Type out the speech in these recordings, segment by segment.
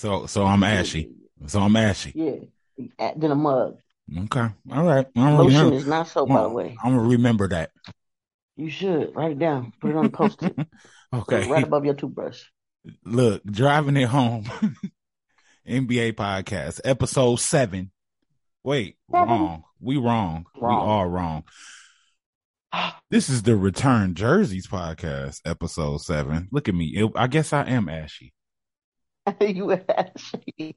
So so I'm ashy. So I'm ashy. Yeah, then a mug. Okay. All right. I'm Lotion remember, is not soap, by the way. I'm gonna remember that. You should write it down. Put it on the post-it. Okay. right above your toothbrush. Look, driving it home. NBA podcast, episode seven. Wait, Seven. wrong. We wrong. Wrong. We are wrong. This is the Return Jerseys podcast, episode seven. Look at me. It- I guess I am ashy. you actually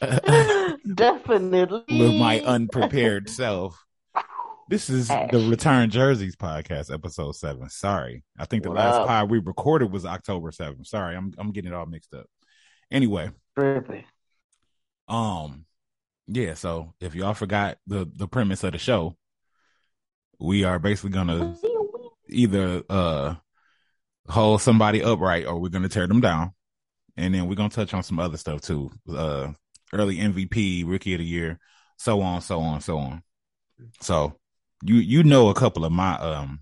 definitely With my unprepared self. This is the Return Jerseys podcast, episode seven. Sorry. I think the last pod we recorded was October 7th. Sorry, I'm I'm getting it all mixed up. Anyway, um, yeah, so if y'all forgot the the premise of the show, we are basically gonna either uh hold somebody upright or we're gonna tear them down. And then we're gonna touch on some other stuff too. Uh early MVP, rookie of the year, so on, so on, so on. So you you know a couple of my um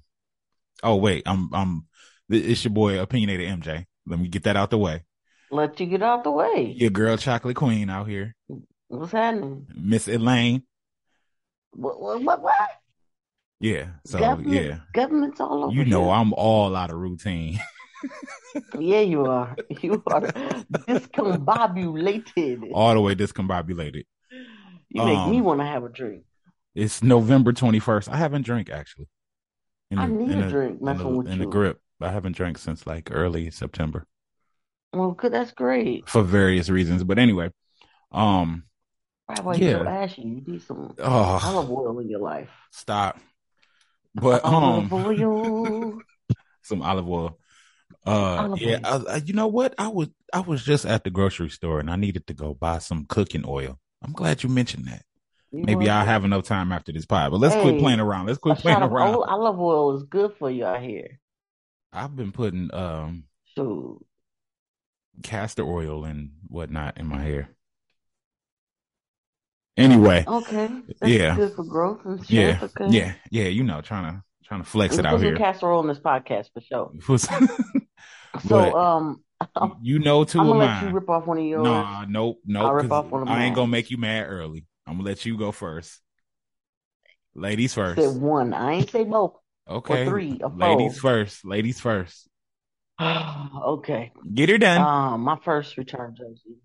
oh wait, I'm I'm it's your boy opinionated MJ. Let me get that out the way. Let you get out the way. Your girl chocolate queen out here. What's happening? Miss Elaine. What? What? What? what? Yeah. So Government, yeah. government's all over. You know here. I'm all out of routine. Yeah, you are. You are discombobulated. all the way discombobulated. You make um, me want to have a drink. It's November 21st. I haven't drank actually. In I need in a drink in messing the, with in the you. grip. I haven't drank since like early September Well, good. That's great. for various reasons. But anyway, um, Why why Yeah. you so ashy? You need some oh, olive oil in your life. stop. But Olive um, oil. some olive oil. Uh, yeah. I, I, you know what? I was I was just at the grocery store and I needed to go buy some cooking oil. I'm glad you mentioned that. You Maybe I'll have enough time after this pod. But let's quit playing around. Let's quit playing around. ol- olive oil is good for you out here. I've been putting um So castor oil and whatnot in my hair. Anyway, okay, that's Yeah. good for growth and shit. yeah, okay. yeah, yeah. You know, trying to trying to flex We it out here. castor oil in this podcast for sure. But So um, I'm you know, two gonna of let you rip off one of yours. Nah, nope, nope. I'll rip off one of I ain't gonna make you mad early. I'm gonna let you go first. Ladies first. Said one. I ain't say both. Okay. three, or Ladies four. first. Ladies first. okay. Get her done. Um, my first return jersey.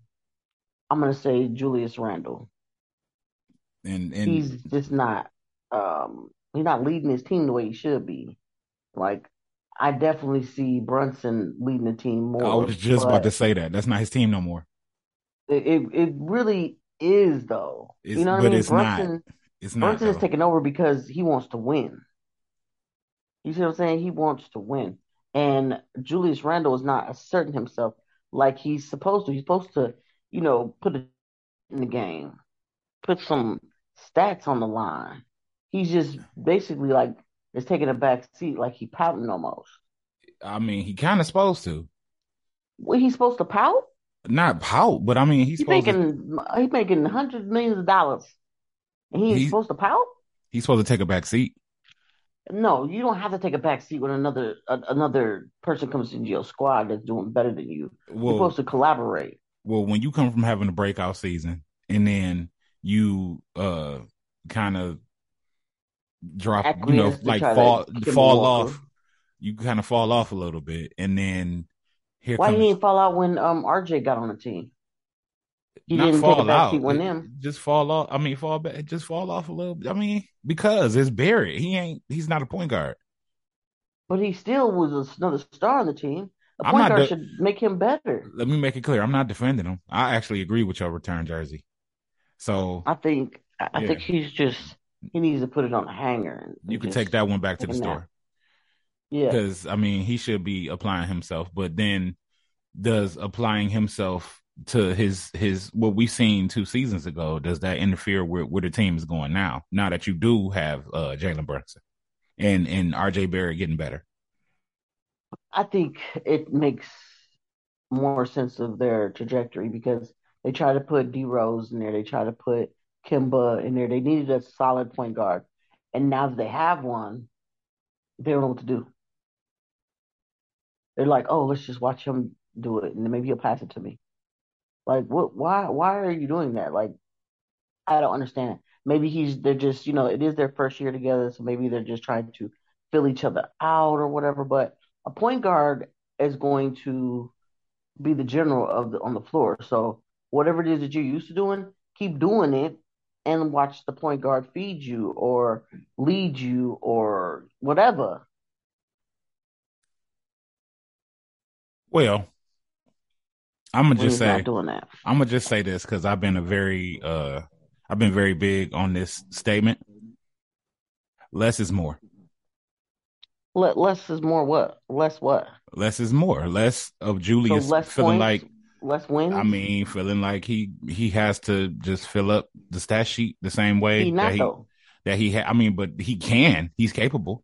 I'm gonna say Julius Randle. and and He's just not. Um, he's not leading his team the way he should be. Like, I definitely see Brunson leading the team more. I was just about to say that. That's not his team no more. It, it it really is though. It's- you know what but I mean? it's not. Brunson It's not. Brunson is taking over because he wants to win. You see what I'm saying? He wants to win. And Julius Randle is not asserting himself like he's supposed to. He's supposed to, you know, put it in the game, put some stats on the line. He's just basically like is taking a back seat, like he pouting almost. I mean, he kind of supposed to. What he's supposed to pout? Not pout, but I mean, he's He's supposed to. making he's making hundreds of millions of dollars, and he's He- supposed to pout? He's supposed to take a back seat. No, you don't have to take a back seat when another a, another person comes into your squad that's doing better than you. You're supposed to collaborate. well, when you come from having a breakout season and then you uh kind of drop, you know, like fall fall Walker. off, you kind of fall off a little bit, and then here Why comes he didn't fall out when um RJ got on the team? He not didn't fall out, when them. just fall off. I mean, fall back, just fall off a little. bit. I mean, because it's Barrett. He ain't. He's not a point guard. But he still was another star on the team. A point guard the- should make him better. Let me make it clear. I'm not defending him. I actually agree with your return jersey. So I think I I Yeah. think he's just he needs to put it on a hanger. And you can take that one back to the take a nap. store. Yeah, because I mean he should be applying himself, but then does applying himself to his his what we've seen two seasons ago does that interfere with where the team is going now? Now that you do have uh Jalen Brunson and and RJ Barrett getting better, I think it makes more sense of their trajectory because they try to put D Rose in there, they try to put Kemba in there. They needed a solid point guard, and now that they have one, they don't know what to do. They're like, oh, let's just watch him do it, and maybe he'll pass it to me. Like, what? Why? Why are you doing that? Like, I don't understand. Maybe he's they're just you know it is their first year together, so maybe they're just trying to fill each other out or whatever. But a point guard is going to be the general of the on the floor. So whatever it is that you're used to doing, keep doing it and watch the point guard feed you or lead you or whatever. Well, I'm gonna just say doing that. I'm gonna just say this because I've been a very uh I've been very big on this statement. Less is more. Let less is more what? Less what? Less is more. Less of So Julius less feeling points, like less I mean, feeling like he he has to just fill up the stat sheet the same He way that he though. that he ha- I mean, but he can. He's capable.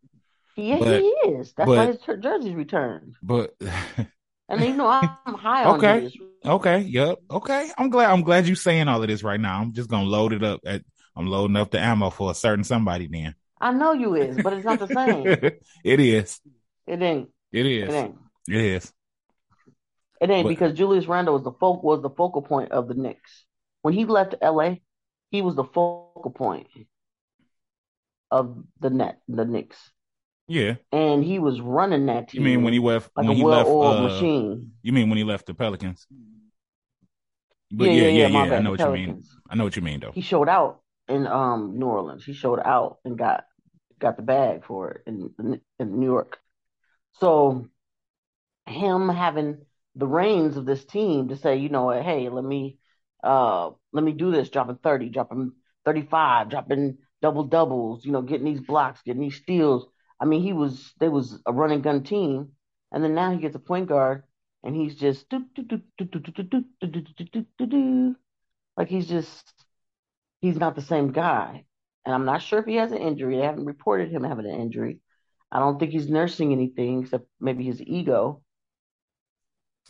Yeah, But he is. That's why his jer- jersey's returned. but And you know I'm high on okay. Okay, yep. Okay. I'm glad I'm glad you're saying all of this right now. I'm just gonna load it up at I'm loading up the ammo for a certain somebody then. I know you is, but it's not the same. it is. It ain't. It It is. ain't. It is. It ain't But because Julius Randle was the focal was the focal point of the Knicks. When he left LA, he was the focal point of the net, the Knicks. yeah. And he was running that team. You mean when he left like when a he left uh machine. you mean when he left the Pelicans? But Yeah, yeah, yeah, yeah, yeah. I know what you mean. I know what you mean though. He showed out in um New Orleans. He showed out and got got the bag for it in in New York. So him having the reins of this team to say, you know what, hey, let me uh let me do this, dropping 30, dropping 35, dropping double doubles, you know, getting these blocks, getting these steals. I mean, he was they was a running gun team, and then now he gets a point guard and he's just like he's just he's not the same guy. And I'm not sure if he has an injury. They haven't reported him having an injury. I don't think he's nursing anything except maybe his ego.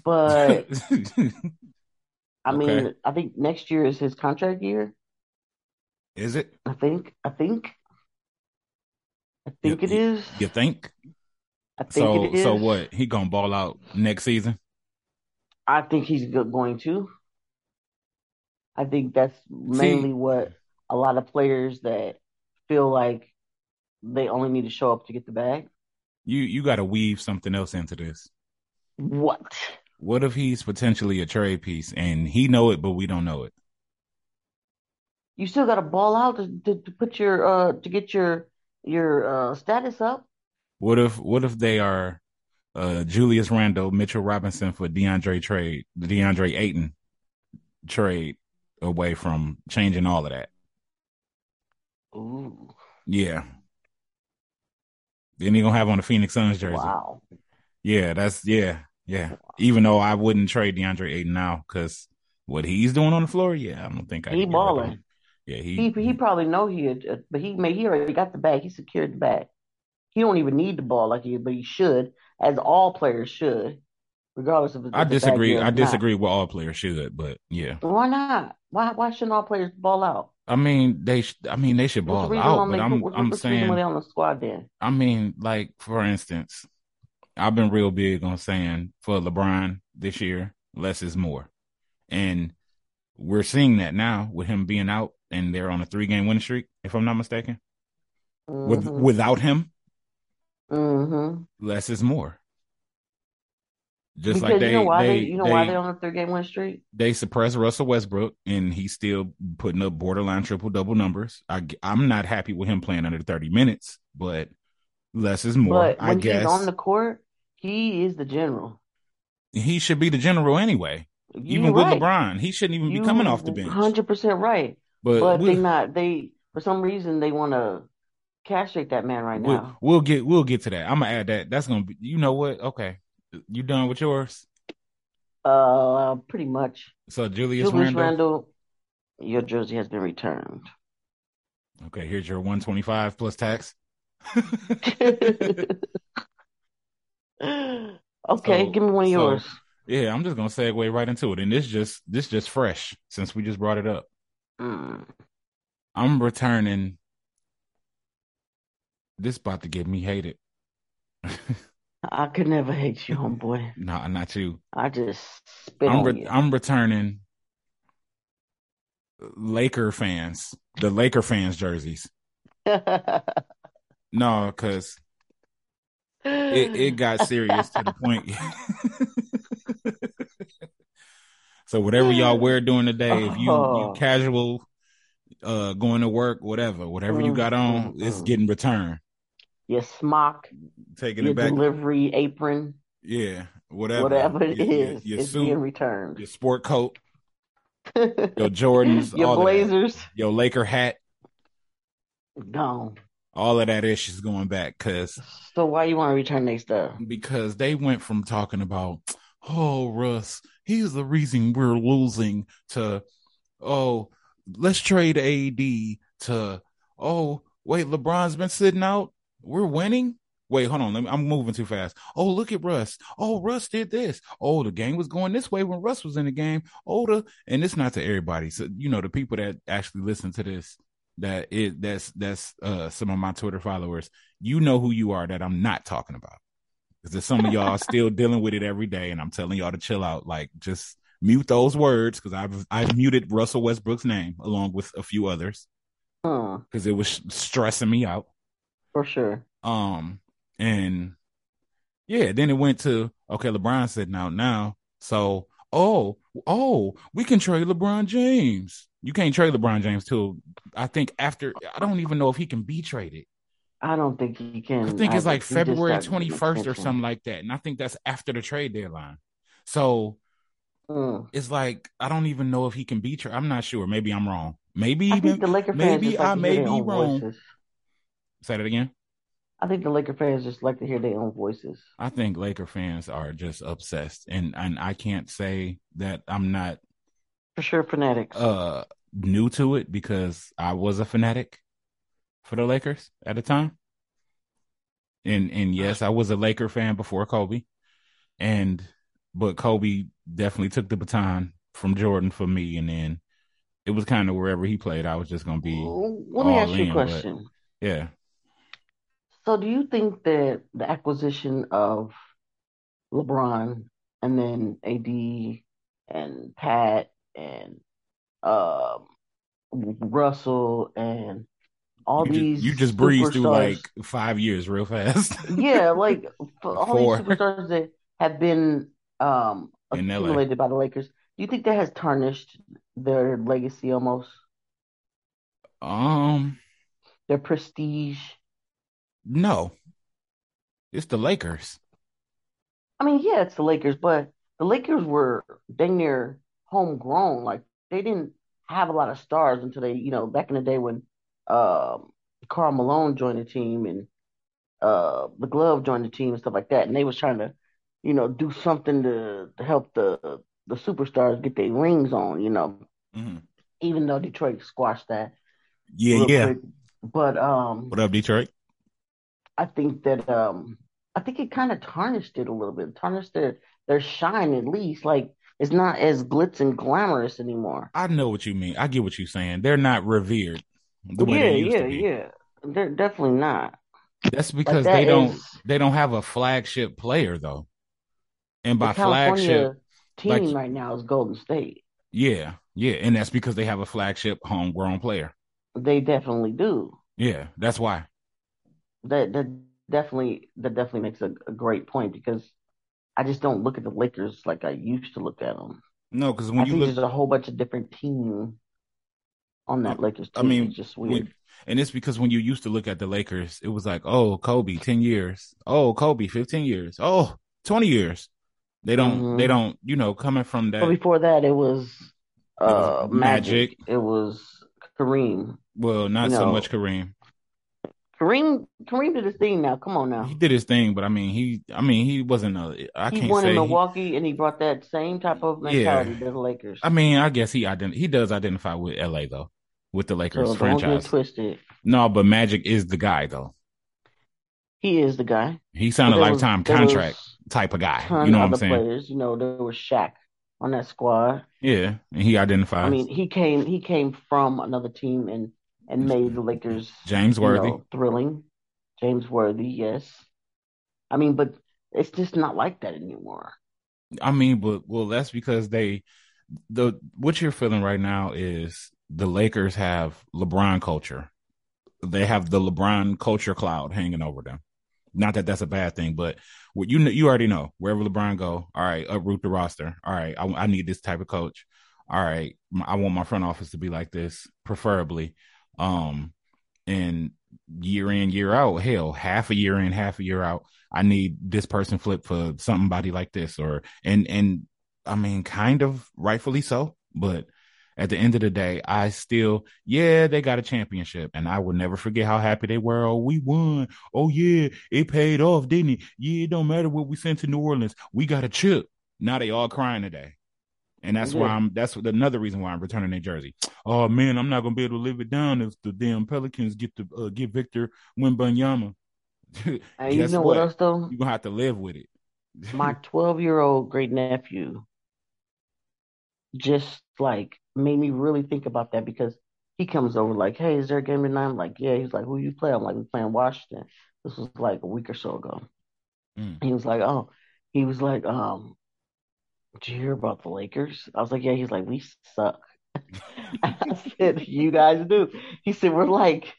But I okay. mean, I think next year is his contract year. Is it? I think. I think. I think it you, is. you think? I think So it so what? He gonna ball out next season? I think he's going to. I think that's mainly See, what a lot of players that feel like they only need to show up to get the bag. you you got to weave something else into this. What? What if he's potentially a trade piece and he know it, but we don't know it? You still got to ball out to, to, to put your uh to get your your uh status up. What if what if they are uh Julius Randle, Mitchell Robinson for DeAndre trade, the DeAndre Ayton trade away from changing all of that? Ooh, Yeah. Then he gonna have on the Phoenix Suns jersey. wow. Yeah, that's yeah, yeah. Even though I wouldn't trade DeAndre Ayton now because what he's doing on the floor, yeah, I don't think I He can get rid of him. balling. Yeah, He he, he probably know he had, uh, but he made he already got the bag. He secured the bag. He don't even need the ball like he, but he should, as all players should, regardless of I it's a bag disagree. I not. disagree with all players should, but yeah. Why not? Why why shouldn't all players ball out? I mean, they. Sh- I mean, they should ball out, but they I'm. what, I'm what's the reason why they saying. on the squad then? I mean, like for instance, I've been real big on saying for LeBron this year, less is more, and we're seeing that now with him being out, and they're on a three game winning streak, if I'm not mistaken. Mm-hmm. without him, Mm-hmm. less is more. Just like Because you know they why they, they you know why they they on a three game win streak? they suppress Russell Westbrook, and he's still putting up borderline triple double numbers. I I'm not happy with him playing under 30 minutes, but less is more. But I when he's on the court, he is the general. he should be the general anyway. You Even with right. LeBron, he shouldn't even be coming off the bench. hundred percent right. But But they we'll, not they for some reason they want to castrate that man right we'll now. we'll get we'll get to that. I'm gonna add that. That's gonna be. You know what? Okay, you done with yours? Uh, pretty much. So Julius Julius Randle. Randle, your jersey has been returned. Okay, here's your 125 plus tax. okay, So give me one of so yours. yeah, I'm just gonna segue right into it, and this just this just fresh since we just brought it up. Mm. I'm returning. This about to get me hated. I could never hate you, homeboy. nah, not you. I just spit I'm on re- you. I'm returning Laker fans, the Laker fans jerseys. no, because it, it got serious to the point. so whatever y'all wear during the day, if you, you Oh. casual, uh, going to work, whatever, whatever you got on, Mm, it's getting returned. your smock, Taking your it back, delivery apron, yeah, whatever, whatever it your, is, your, your it's suit, being returned. your sport coat, your Jordans, your all of that. blazers, your Laker hat, gone. All of that ish is going back because So why you want to return their stuff? because they went from talking about oh Russ, he's the reason we're losing to oh let's trade AD to oh wait LeBron's been sitting out, we're winning. Wait, hold on. Let me, I'm moving too fast. Oh, look at Russ. Oh, Russ did this. Oh, the game was going this way when Russ was in the game. Oh, the and it's not to everybody. So you know the people that actually listen to this that it that's that's uh some of my Twitter followers. You know who you are that I'm not talking about. Because there's some of y'all still dealing with it every day, and I'm telling y'all to chill out. Like just mute those words because I've I've muted Russell Westbrook's name along with a few others because it was stressing me out. for sure. Um, and yeah, then it went to okay, LeBron said now, now, so oh, oh, we can trade LeBron James. You can't trade LeBron James till I think after I don't even know if he can be traded. I don't think he can. I think it's either. like February twenty first or something like that, and I think that's after the trade deadline. So Hmm. it's like I don't even know if he can be traded. I'm not sure. Maybe I'm wrong. Maybe I even think the Laker fans maybe I may be wrong. voices. say that again. I think the Laker fans just like to hear their own voices. I think Laker fans are just obsessed, and and I can't say that I'm not For sure, fanatics. uh new to it because I was a fanatic for the Lakers at the time. And and yes, I was a Laker fan before Kobe. And but Kobe definitely took the baton from Jordan for me and then it was kind of wherever he played, I was just gonna be Let me ask you a in, question. yeah. So, do you think that the acquisition of LeBron and then AD and Pat and um, Russell and all You these just, you just breezed through like five years real fast. yeah, like for all Four. these superstars that have been um, accumulated by the Lakers, do you think that has tarnished their legacy almost, um their prestige? No. It's the Lakers. I mean, yeah, it's the Lakers, but the Lakers were dang near homegrown. Like they didn't have a lot of stars until they, you know, back in the day when um Karl Malone joined the team and uh the Glove joined the team and stuff like that, and they was trying to, you know, do something to to help the the superstars get their rings on, you know, Mhm. even though Detroit squashed that Yeah, yeah. quick. But um What up, Detroit? I think that um I think it kind of tarnished it a little bit, tarnished their their shine at least. Like it's not as glitz and glamorous anymore. I know what you mean. I get what you're saying. They're not revered the way yeah, they used yeah, to be. yeah. They're definitely not. That's because that they don't is they don't have a flagship player though. And by flagship, team like- right now is Golden State. yeah, yeah, and that's because they have a flagship homegrown player. They definitely do. Yeah, that's why. That that definitely that definitely makes a, a great point because I just don't look at the Lakers like I used to look at them. No, because I when you think look, there's a whole bunch of different teams on that Lakers I mean, it's just weird. when, and it's because when you used to look at the Lakers, it was like, oh, Kobe, ten years. Oh, Kobe, fifteen years. Oh, 20 years. They don't. Mhm. They don't. You know, coming from that. But before that, it was uh was Magic. Magic. It was Kareem. well, not you so know, much Kareem. Kareem Kareem did his thing. Now, come on now. He did his thing, but I mean, he. I mean, he wasn't a. I He can't won say. in he- Milwaukee, and he brought that same type of mentality to the Lakers. I mean, I guess he ident- he does identify with LA though, with the so Lakers don't get franchise. twisted. No, but Magic is the guy though. He is the guy. He signed a was- lifetime there contract type of guy. You know what I'm saying? players. You know, there was Shaq on that squad. Yeah, and he identifies. I mean, he came he came from another team and and made the Lakers James you Worthy. know, thrilling. James Worthy, yes. I mean, but it's just not like that anymore. I mean, but well, that's because they the what you're feeling right now is the Lakers have LeBron culture. They have the LeBron culture cloud hanging over them. Not that that's a bad thing, but what you you already know wherever LeBron go, all right, uproot the roster. All right, I, I need this type of coach. All right, I want my front office to be like this, preferably. Um, and year in year out, hell, half a year in, half a year out, I need this person flip for somebody like this, or and and I mean, kind of rightfully so, but at the end of the day, I still, yeah, they got a championship, and I will never forget how happy they were. Oh, we won. Oh yeah, it paid off, didn't it? Yeah, it don't matter what we sent to New Orleans. We got a chip. Now they all crying today. And that's yeah. why I'm. That's another reason why I'm returning their jersey. Oh man, I'm not gonna be able to live it down if the damn Pelicans get to uh, get Victor Wembanyama. Guess you know what? what else though? You're gonna have to live with it. My 12 year old great nephew just like made me really think about that because he comes over like, "Hey, is there a game tonight?" I'm like, "Yeah." He's like, "Who you play?" I'm like, "We playing Washington." This was like a week or so ago. Mm. He was like, "Oh," he was like, "Um, did you hear about the Lakers?" I was like, "Yeah." He's like, "We suck." I said, "You guys do." He said, "We're like,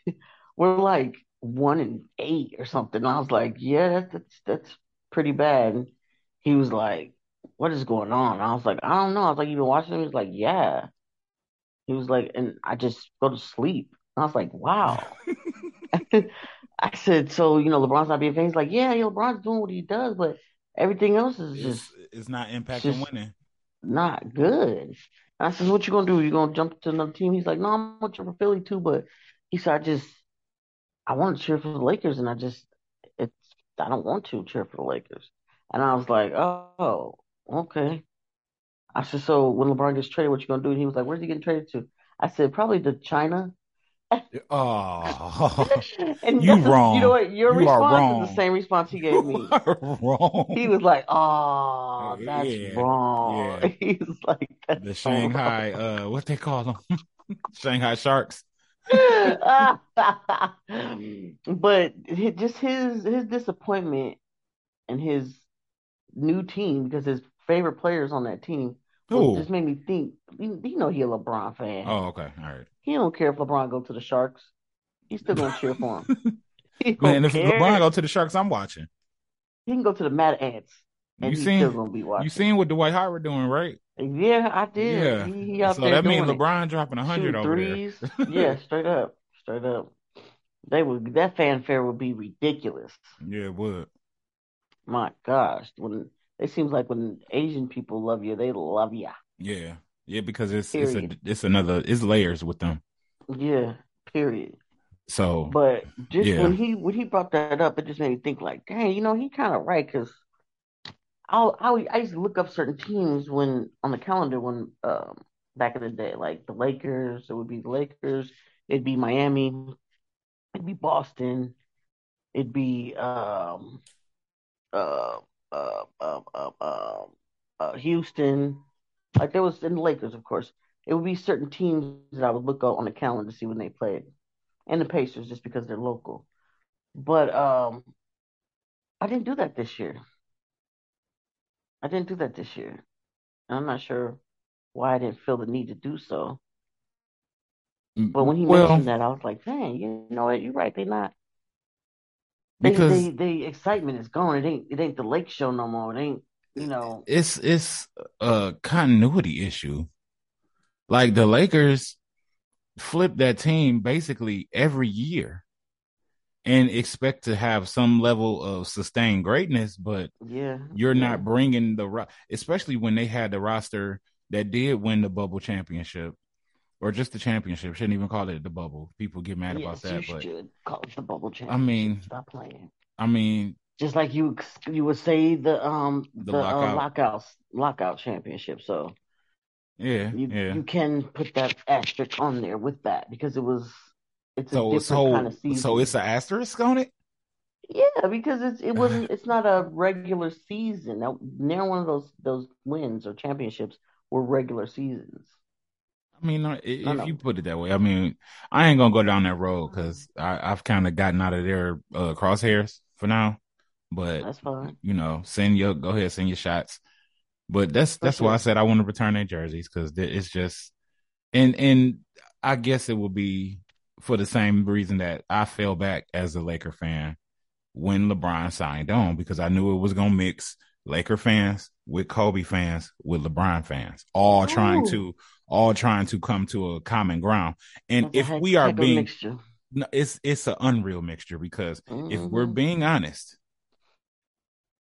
we're like one and eight or something." And I was like, "Yeah, that's that's pretty bad." And he was like, "What is going on?" I was like, "I don't know." I was like, "You been watching?" He was like, "Yeah." He was like, and I just go to sleep. And I was like, "Wow." I said, "So you know, LeBron's not being famous." He's like, "Yeah, yeah, LeBron's doing what he does, but everything else is it's, just it's not impacting winning. Not good." And I said, "What you gonna do? You gonna jump to another team?" He's like, "No, I'm gonna cheer for Philly too." But he said, "I just I want to cheer for the Lakers, and I just it's I don't want to cheer for the Lakers." And I was like, "Oh, okay. I said, so when LeBron gets traded, what you gonna do? And he was like, where's he getting traded to? I said, probably to China. Oh, and you wrong. You know what? Your you response is the same response he gave me. wrong. He was like, "Oh, that's yeah, wrong." Yeah. He was like, "The Shanghai, uh, what they call them? Shanghai Sharks." but just his his disappointment and his new team because his favorite players on that team Ooh. just made me think. You, you know, he a LeBron fan. Oh, okay, all right. He don't care if LeBron go to the Sharks. He's still gonna cheer for him. Man, if care. LeBron go to the Sharks, I'm watching. He can go to the Mad Ants, and you seen, still gonna be watching. You seen what Dwight Howard doing, right? Yeah, I did. Yeah, he, he so that means it. LeBron dropping hundred over threes. there. yeah, straight up, straight up. They would that fanfare would be ridiculous. Yeah, it would. My gosh, when it seems like when Asian people love you, they love you. Yeah, yeah, because it's period. it's a it's another it's layers with them. Yeah, period. So, but just yeah. when he when he brought that up, it just made me think like, dang, you know, he kind of right because I I used to look up certain teams when on the calendar when um back in the day, like the Lakers, it would be the Lakers, it'd be Miami, it'd be Boston, it'd be um uh uh, uh, uh, uh, uh, Houston. Like there was in the Lakers, of course. It would be certain teams that I would look up on the calendar to see when they played, and the Pacers just because they're local. But um, I didn't do that this year. I didn't do that this year. And I'm not sure why I didn't feel the need to do so. But when he well, mentioned that, I was like, "Dang, you know what? You're right. They're not. Because they, the excitement is gone. It ain't it ain't the lake show no more. It ain't you know. It's it's a continuity issue. Like the Lakers flip that team basically every year and expect to have some level of sustained greatness, but yeah, you're yeah. not bringing the especially when they had the roster that did win the bubble championship or just the championship. Shouldn't even call it the bubble. People get mad yes, about that, you but should call it the bubble championship. I mean, stop playing. I mean, just like you you would say the um the, the lockout. Uh, lockout lockout championship. So yeah, you yeah. you can put that asterisk on there with that because it was it's so, a different so, kind of season. So it's an asterisk on it. Yeah, because it's it wasn't it's not a regular season. Now, never one of those those wins or championships were regular seasons. I mean, if no, no. you put it that way, I mean, I ain't gonna go down that road because I've kind of gotten out of their uh, crosshairs for now. But that's. You know, send your go ahead, send your shots. But that's for that's sure. why I said I want to return their jerseys because it's just and and I guess it would be for the same reason that I fell back as a Laker fan when LeBron signed on because I knew it was gonna mix Laker fans with Kobe fans with LeBron fans, all Ooh. trying to all trying to come to a common ground. And That's if heck, we are being no, it's it's an unreal mixture because mm-hmm. if we're mm-hmm. being honest,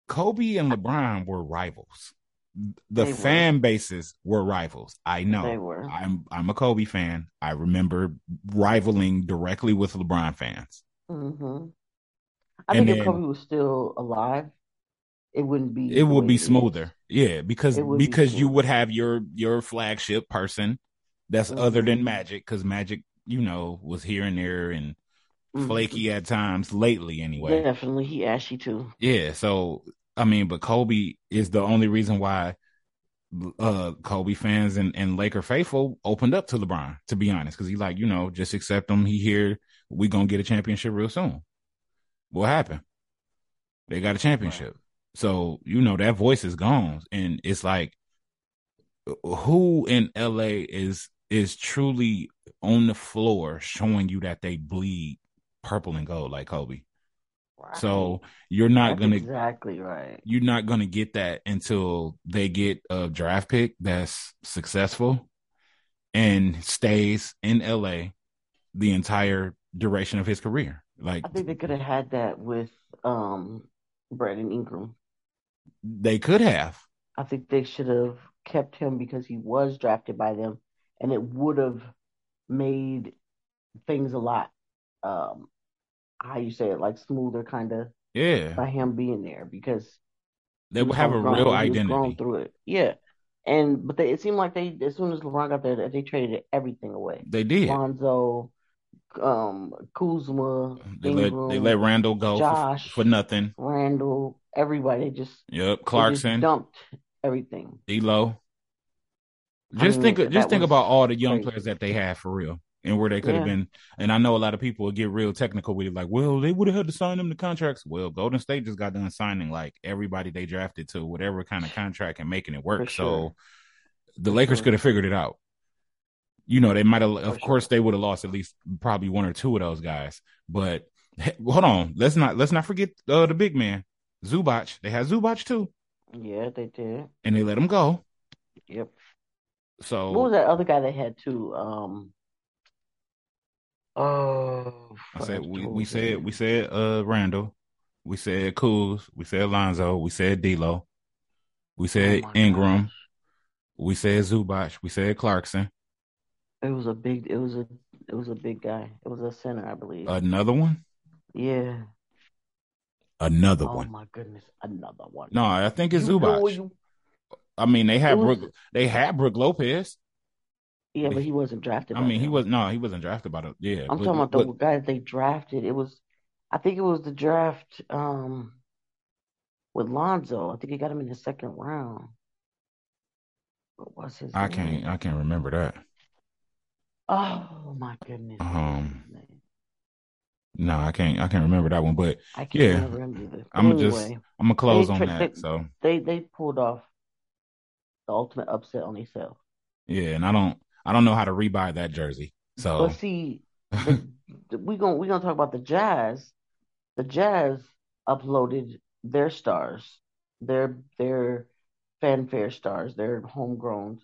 Kobe and LeBron were rivals. The they fan were. bases were rivals. I know. They were. I'm I'm a Kobe fan. I remember rivaling directly with LeBron fans. Mm-hmm. I and think then, if Kobe was still alive, it wouldn't be. It would be smoother. Yeah, because because be you would have your your flagship person that's mm-hmm. other than. Magic, because Magic, you know, was here and there and mm-hmm. flaky at times lately. Anyway, definitely he ashy too. Yeah, so I mean, but Kobe is the only reason why uh Kobe fans and, and Laker faithful opened up to LeBron, to be honest, because he like, you know, just accept him. He here, we gonna get a championship real soon. What happened? They got a championship. So, you know, that voice is gone. And it's like who in LA is is truly on the floor showing you that they bleed purple and gold like Kobe. Right. So you're not that's gonna exactly right. You're not gonna get that until they get a draft pick that's successful and stays in LA the entire duration of his career. Like I think they could have had that with um Brandon Ingram. They could have. I think they should have kept him because he was drafted by them, and it would have made things a lot, um, how you say it, like smoother, kind of. Yeah. By him being there because they would have a grown, real identity. through it, yeah. And but they, it seemed like they, as soon as LeBron got there, they traded everything away. They did. Lonzo, um, Kuzma, they Ingram, let they let Randle go Josh, for, for nothing. Randle, everybody just yep, Clarkson just dumped everything. D'Lo. Just I mean, think, just think about all the young crazy. players that they had for real, and where they could have yeah. been. And I know a lot of people get real technical with it, like, well, they would have had to sign them the contracts. Well, Golden State just got done signing like everybody they drafted to whatever kind of contract and making it work. Sure. So the Lakers sure. could have figured it out you know, they might have, of course, they would have lost at least probably one or two of those guys. But hold on, let's not let's not forget uh, the big man, Zubac. They had Zubac too. Yeah, they did, and they let him go. Yep. So what was that other guy they had too? Um. Oh, I said we, we said we said uh Randle. we said Kuz, we said Lonzo, we said D'Lo, we said oh Ingram, gosh. we said Zubac, we said Clarkson. It was a big. It was a. It was a big guy. It was a center, I believe. Another one. Yeah. Another oh, one. Oh my goodness, another one. No, I think it's you Zubac. You... I mean, they had was... Brook. They had Brook Lopez. Yeah, but he wasn't drafted. I mean, them. he was no, he wasn't drafted by the. Yeah, I'm but, talking about but, the guys they drafted. It was, I think it was the draft um with Lonzo. I think he got him in the second round. What was his? I name? can't. I can't remember that. Oh my goodness. Um. No, I can't. I can't remember that one, but I can't yeah, I'm gonna just. I'm gonna close on that. They, so they they pulled off the ultimate upset on themselves. Yeah, and I don't. I don't know how to rebuy that jersey. So, but see, we gonna we gonna talk about the Jazz. The Jazz uploaded their stars, their their fanfare stars, their homegrown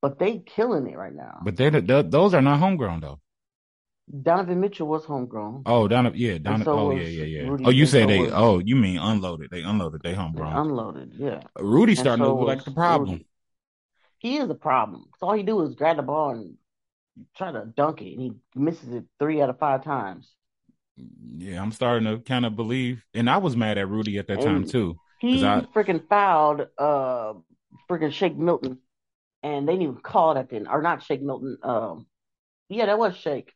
but they killing it right now. But they're, they're those are not homegrown though. Donovan Mitchell was homegrown. Oh, Donovan, yeah, Donovan. So oh, yeah, yeah, yeah. Rudy oh, you said so they. Was, oh, you mean unloaded? They unloaded. They homegrown. They unloaded, yeah. Rudy starting so to look like the problem. Rudy. He is the problem. So all he do is grab the ball and try to dunk it, and he misses it three out of five times. Yeah, I'm starting to kind of believe, and I was mad at Rudy at that and time too. He I, freaking fouled uh freaking Shake Milton and they didn't even call it at then, or not Shake Milton. Um, yeah, that was Shake.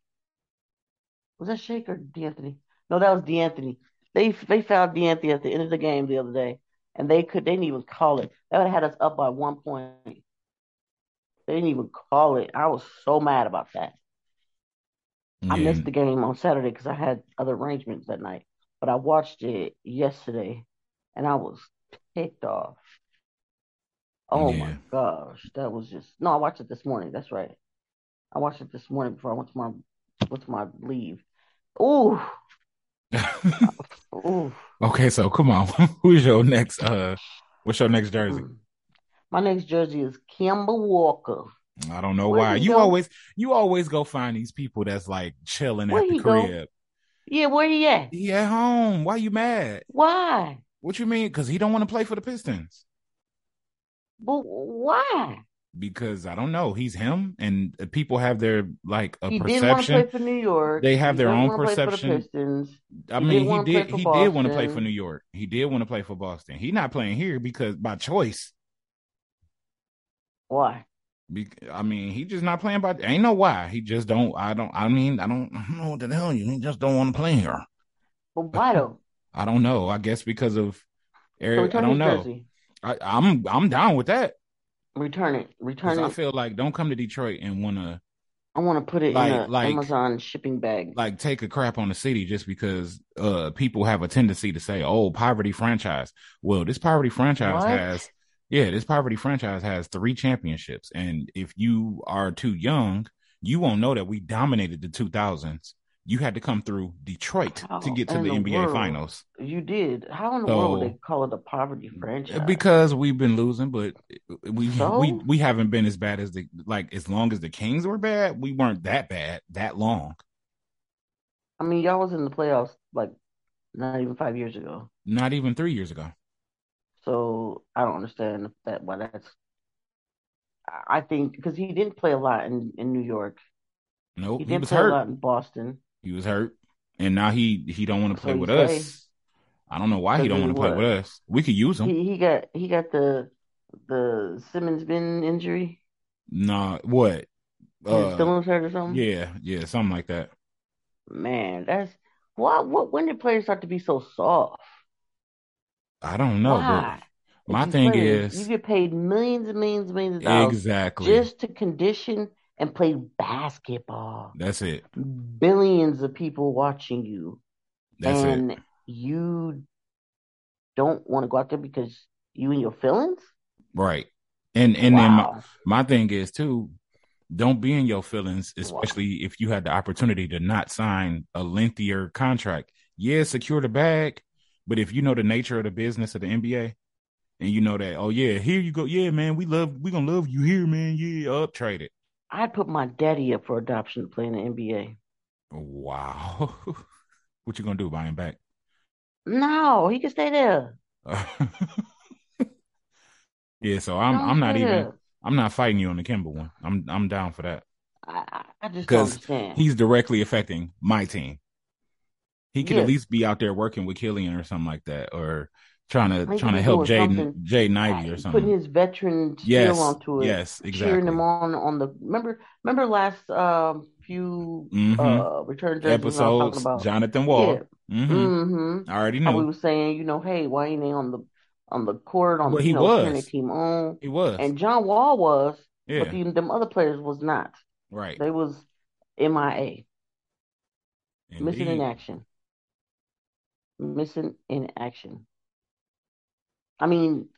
Was that Shake or D'Anthony? No, that was D'Anthony. They they found D'Anthony at the end of the game the other day, and they could they didn't even call it. That would have had us up by one point. They didn't even call it. I was so mad about that. Yeah. I missed the game on Saturday because I had other arrangements that night, but I watched it yesterday, and I was ticked off. Oh yeah. my gosh, that was just no. I watched it this morning. That's right. I watched it this morning before I went to my went to my leave. Ooh. Ooh. Okay, so come on. Who's your next uh what's your next jersey? Hmm. My next jersey is Kemba Walker. I don't know Where why. You go? always you always go find these people that's like chilling Where at the crib. Go? Yeah, where he at? He at home. Why you mad? Why? What you mean? Because he don't want to play for the Pistons. But why? Because I don't know. He's him, and uh, people have their like a he perception. Did play for New York. They have he their own perception. I he mean, he did. He did want to play for New York. He did want to play for Boston. He's not playing here because by choice. Why? Be, I mean, he just not playing by. Ain't no why. He just don't. I don't. I mean, I don't, I don't know what the hell you. He just don't want to play here. But why though? I don't know. I guess because of Eric. So I don't know. Jersey. I, I'm I'm down with that. Return it. Return it. I feel like don't come to Detroit and want to. I want to put it like, in an like, Amazon shipping bag. Like take a crap on the city just because uh people have a tendency to say, "Oh, poverty franchise." Well, this poverty franchise what? has yeah, this poverty franchise has three championships, and if you are too young, you won't know that we dominated the 2000s. You had to come through Detroit How to get to the, the NBA world? Finals. You did. How in the so, world would they call it a poverty franchise? Because we've been losing, but we so? we we haven't been as bad as the like as long as the Kings were bad. We weren't that bad that long. I mean, y'all was in the playoffs like not even five years ago. Not even three years ago. So I don't understand that why that's. I think because he didn't play a lot in, in New York. Nope, he didn't he play hurt. a lot in Boston. He was hurt, and now he he don't want to play with us. I don't know why he don't want to play with us. We could use him. He, he got he got the the Simmons Bin injury. Nah, what? Uh, hurt or something? Yeah, yeah, something like that. Man, that's why. What? When did players start to be so soft? I don't know. Why? But my thing is, you get paid millions and millions and millions of dollars exactly just to condition and play basketball. That's it. Billions of people watching you. That's and it. you don't want to go out there because you and your feelings. Right. And and wow. then my, my thing is too, don't be in your feelings, especially wow. if you had the opportunity to not sign a lengthier contract. Yeah, secure the bag, but if you know the nature of the business of the NBA, and you know that, oh yeah, here you go, yeah, man, we love, we gonna love you here, man, yeah, up trade it. I'd put my daddy up for adoption to play in the NBA. Wow, what you gonna do? Buy him back? No, he can stay there. yeah, so I'm, I'm not even, there. I'm not fighting you on the Kemba one. I'm, I'm down for that. I, I just because he's directly affecting my team. He could yeah. at least be out there working with Killian or something like that, or trying to Maybe trying to help Jaden Jaden Ivey or something. Putting his veteran yes, onto it. Yes, exactly. Cheering him on on the remember remember last uh, few mm-hmm. uh, return episodes. About, Jonathan Wall. Yeah. Mm-hmm. Mm-hmm. I already knew. How we were saying, you know, hey, why ain't they on the on the court on well, the he know, was. team on? He was, and John Wall was, yeah. but the, them other players was not. Right. They was MIA. Indeed. Missing in action missing in action. I mean,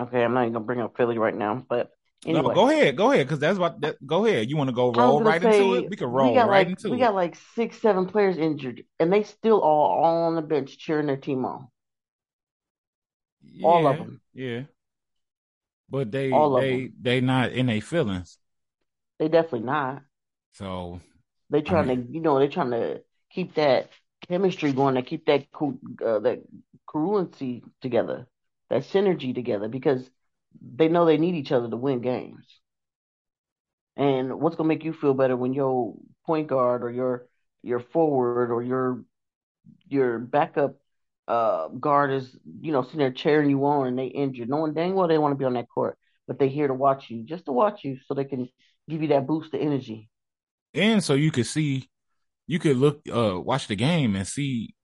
okay, I'm not even gonna bring up Philly right now, but anyway. No, go ahead, go ahead, because that's what. That, go ahead. You want to go roll right say, into it? We can roll right like, into we it. We got like six, seven players injured, and they still all, all on the bench cheering their team on. Yeah, all of them. Yeah. But they all they they not in their feelings. They definitely not. So they trying I mean, to you know they're trying to keep that chemistry going to keep that uh, that congruency together, that synergy together, because they know they need each other to win games. And what's gonna make you feel better when your point guard or your your forward or your your backup uh, guard is you know sitting there cheering you on and they injured, knowing dang well they want to be on that court, but they're here to watch you, just to watch you, so they can give you that boost of energy. And so you can see you could look uh watch the game and see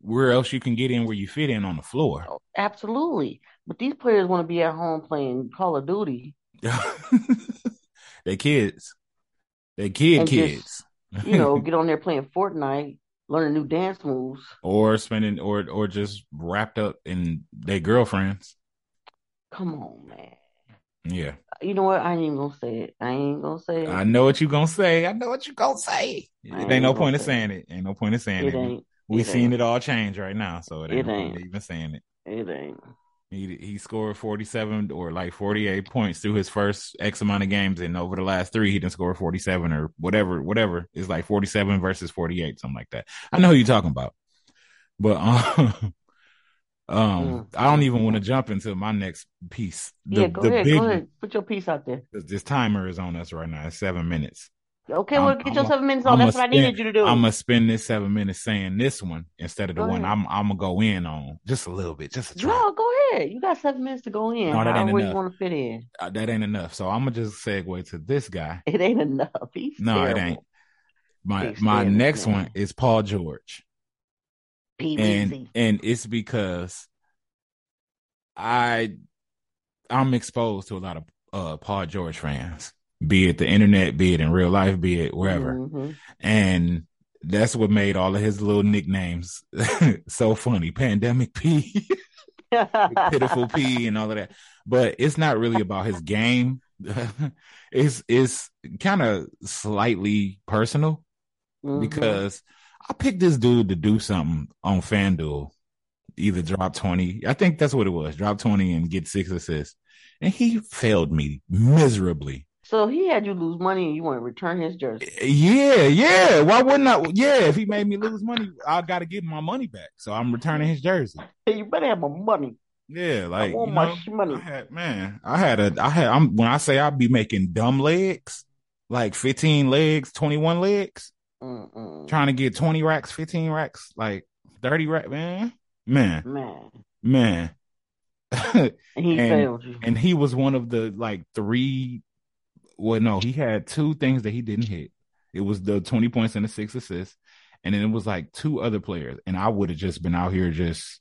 where else you can get in where you fit in on the floor. Oh, absolutely. But these players want to be at home playing Call of Duty. they kids. They kid and kids. Just, you know, get on there playing Fortnite, learning new dance moves. Or spending or or just wrapped up in their girlfriends. Come on, man. Yeah. You know what? I ain't gonna say it. I ain't gonna say it. I know what you gonna say. I know what you gonna say. It ain't, ain't no point of saying it. it. Ain't no point of saying it. it. Ain't, we it seen ain't. it all change right now, so it ain't, it ain't. even saying it. It ain't. He he scored forty seven or like forty eight points through his first X amount of games, and over the last three, he didn't score forty seven or whatever. Whatever it's like forty seven versus forty eight, something like that. I know who you're talking about, but um, um, mm. I don't even want to jump into my next piece. The, yeah, go the ahead, big, go ahead, put your piece out there. This timer is on us right now. It's seven minutes. Okay, well, get I'm your a, seven minutes on. I'm That's what spend, I needed you to do. I'm gonna spend this seven minutes saying this one instead of the go one I'm I'm gonna go in on just a little bit, just a try. No, go ahead. You got seven minutes to go in. No, that ain't enough. you want to fit in? Uh, that ain't enough. So I'm gonna just segue to this guy. It ain't enough. He's no, terrible. it ain't. My He's my next one is Paul George. PBZ. And and it's because I I'm exposed to a lot of uh Paul George fans be it the internet, be it in real life, be it wherever. Mm-hmm. And that's what made all of his little nicknames so funny. Pandemic P, Pitiful P, and all of that. But it's not really about his game. it's it's kind of slightly personal mm-hmm. because I picked this dude to do something on FanDuel, either drop 20. I think that's what it was. Drop 20 and get six assists. And he failed me miserably. So he had you lose money and you want to return his jersey. Yeah, yeah. Why wouldn't I? Yeah, if he made me lose money, I got to get my money back. So I'm returning his jersey. Hey, you better have my money. Yeah, like I want my know, money. I had, man, I had a, I had. I'm when I say I'd be making dumb legs, like 15 legs, 21 legs, Mm-mm. trying to get 20 racks, 15 racks, like 30 racks, man, man, man, man. and he and, failed you. And he was one of the like three well, no, he had two things that he didn't hit. It was the 20 points and the six assists. And then it was like two other players. And I would have just been out here just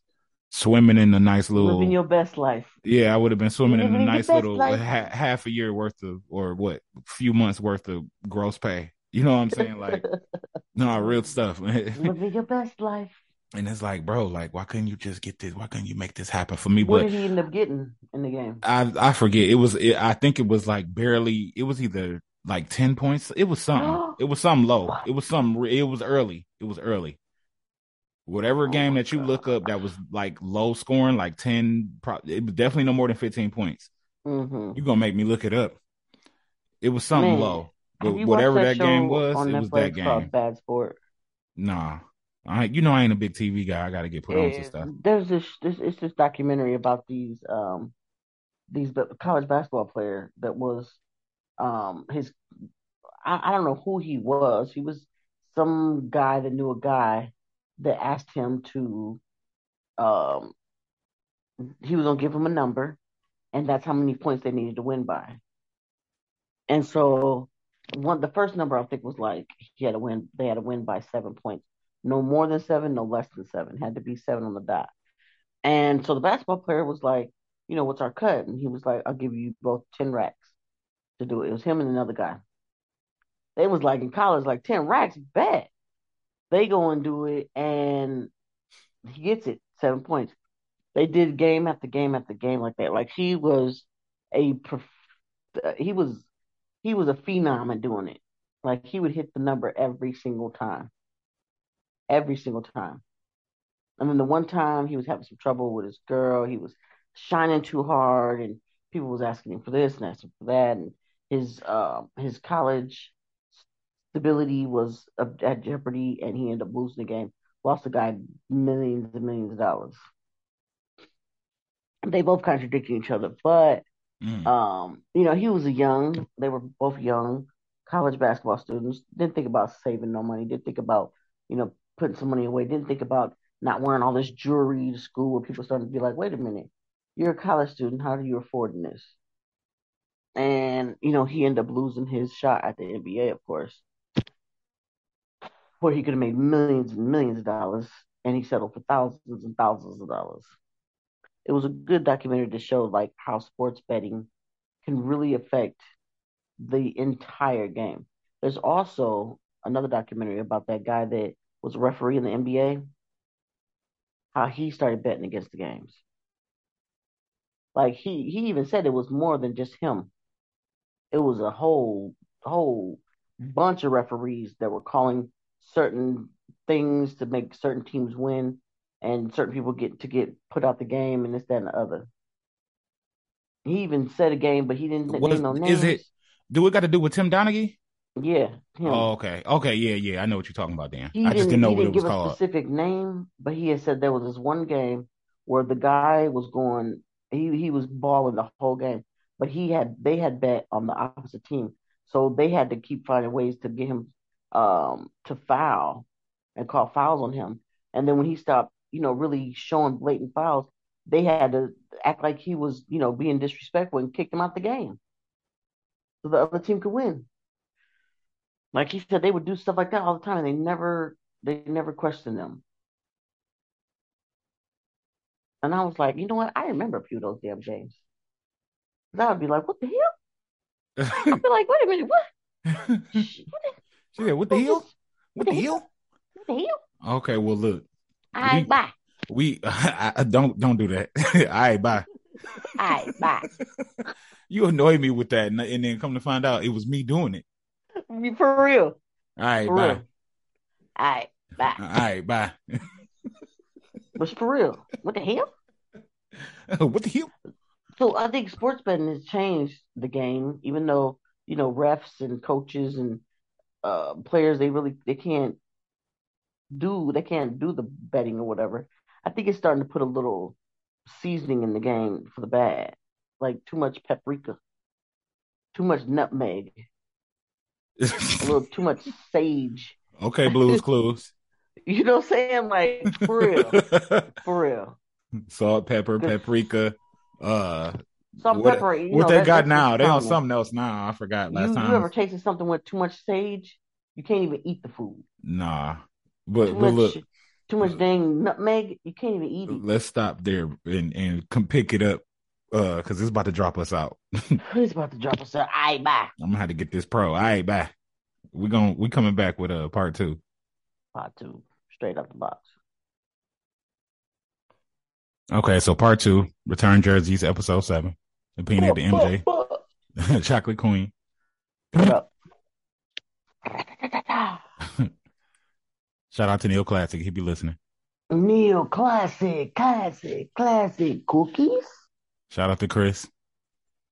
swimming in a nice little living your best life. Yeah, I would have been swimming in a nice little ha- half a year worth of or what few months worth of gross pay. You know what I'm saying? Like no, real stuff. living your best life. And it's like, bro, like, why couldn't you just get this? Why couldn't you make this happen for me? What but did he end up getting in the game? I I forget. It was. It, I think it was like barely. It was either like ten points. It was something. it was something low. It was something. It was early. It was early. Whatever oh game that you God. look up that was like low scoring, like ten. It was definitely no more than fifteen points. Mm-hmm. You're gonna make me look it up. It was something Man, low. But whatever that, that game was, it was that game. Bad sport. Nah, I, you know, I ain't a big TV guy. I got to get put on some stuff. There's this, this, it's this documentary about these, um, these college basketball player that was, um, his, I, I don't know who he was. He was some guy that knew a guy that asked him to, um, he was gonna give him a number, and that's how many points they needed to win by. And so, one the first number I think was like he had to win. They had to win by seven points no more than seven, no less than seven. Had to be seven on the dot. And so the basketball player was like, you know, what's our cut? And he was like, I'll give you both 10 racks to do it. It was him and another guy. They was like in college, like 10 racks, bet. They go and do it, and he gets it, seven points. They did game after game after game like that. Like he was a, uh, he was, he was a phenom at doing it. Like he would hit the number every single time every single time. And then the one time he was having some trouble with his girl, he was shining too hard, and people was asking him for this and asking for that, and his uh, his college stability was at jeopardy, and he ended up losing the game. Lost the guy millions and millions of dollars. They both contradicted each other, but mm. um, you know, he was a young. They were both young college basketball students. Didn't think about saving no money. Didn't think about you know putting some money away. Didn't think about not wearing all this jewelry to school where people started to be like, wait a minute, you're a college student. How do you afford this? And, you know, he ended up losing his shot at the NBA, of course, where he could have made millions and millions of dollars, and he settled for thousands and thousands of dollars. It was a good documentary to show like how sports betting can really affect the entire game. There's also another documentary about that guy that was a referee in the NBA, how he started betting against the games. Like he he even said it was more than just him. It was a whole whole bunch of referees that were calling certain things to make certain teams win and certain people get to get put out the game and this, that, and the other. He even said a game, but he didn't What name is, no names. is it? Do it got to do with Tim Donaghy? Yeah, him. Oh, okay, okay, yeah, yeah. I know what you're talking about. Dan. he I just didn't know he what didn't it was give a called. specific name, but he had said there was this one game where the guy was going, he he was balling the whole game, but he had they had bet on the opposite team, so they had to keep finding ways to get him um to foul and call fouls on him, and then when he stopped, you know, really showing blatant fouls, they had to act like he was, you know, being disrespectful and kicked him out the game, so the other team could win. Like he said, they would do stuff like that all the time, and they never they never questioned them. And I was like, you know what? I remember a few of those damn games. I would be like, what the hell? I'd be like, wait a minute, what? said, "What the hell? What the hell?" What the hell? Okay, well, look, All right, bye. we I, I- don't don't do that. All right, bye. All right, bye. You annoy me with that, and, and then come to find out it was me doing it. For real. All right, For bye. real. All right, bye. All right, bye. But for real, what the hell? what the hell? So I think sports betting has changed the game, even though you know refs and coaches and uh, players they really they can't do they can't do the betting or whatever. I think it's starting to put a little seasoning in the game for the bad, like too much paprika, too much nutmeg, a little too much sage. okay, Blues Clues. You know what I'm saying? Like for real, for real. Salt, pepper, paprika. Uh, Some what, pepper. You what know, they that- got now? They on something else now. I forgot last You, time. you ever tasted something with too much sage? You can't even eat the food. Nah, but Too but much, look, too much dang nutmeg. You can't even eat it. let's stop there and and come pick it up. Uh, cause it's about to drop us out. He's about to drop us out. a I bye. I'm gonna have to get this pro. I All right, bye. We're gonna we coming back with uh part two. Part two, straight up the box. Okay, so part two, return jerseys, episode seven. Opinion of the MJ, chocolate queen. Shout out to Neil Classic. He be listening. Neil, classic, classic, classic cookies. Shout out to Chris.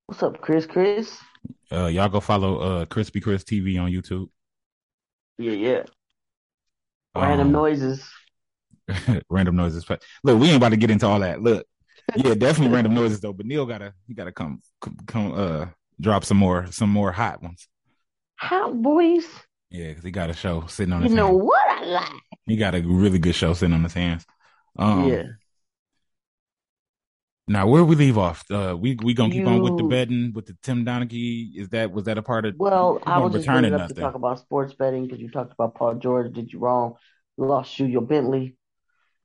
What's up, Chris? Chris? Uh, y'all go follow uh Crispy Chris TV on YouTube. Yeah, yeah. Random Um, noises. random noises. But look, we ain't about to get into all that. Look, yeah, definitely random noises though. But Neil gotta he gotta come come, come uh drop some more some more hot ones. Hot boys. Yeah, because he got a show sitting on You his You know hands. what I like? He got a really good show sitting on his hands. Um, yeah. Now where we leave off? Uh, we we gonna keep on with the betting with the Tim Donaghy. Is that was that a part of? Well, I was just bringing up to talk about sports betting because you talked about Paul George. Did you wrong? Lost you your Bentley.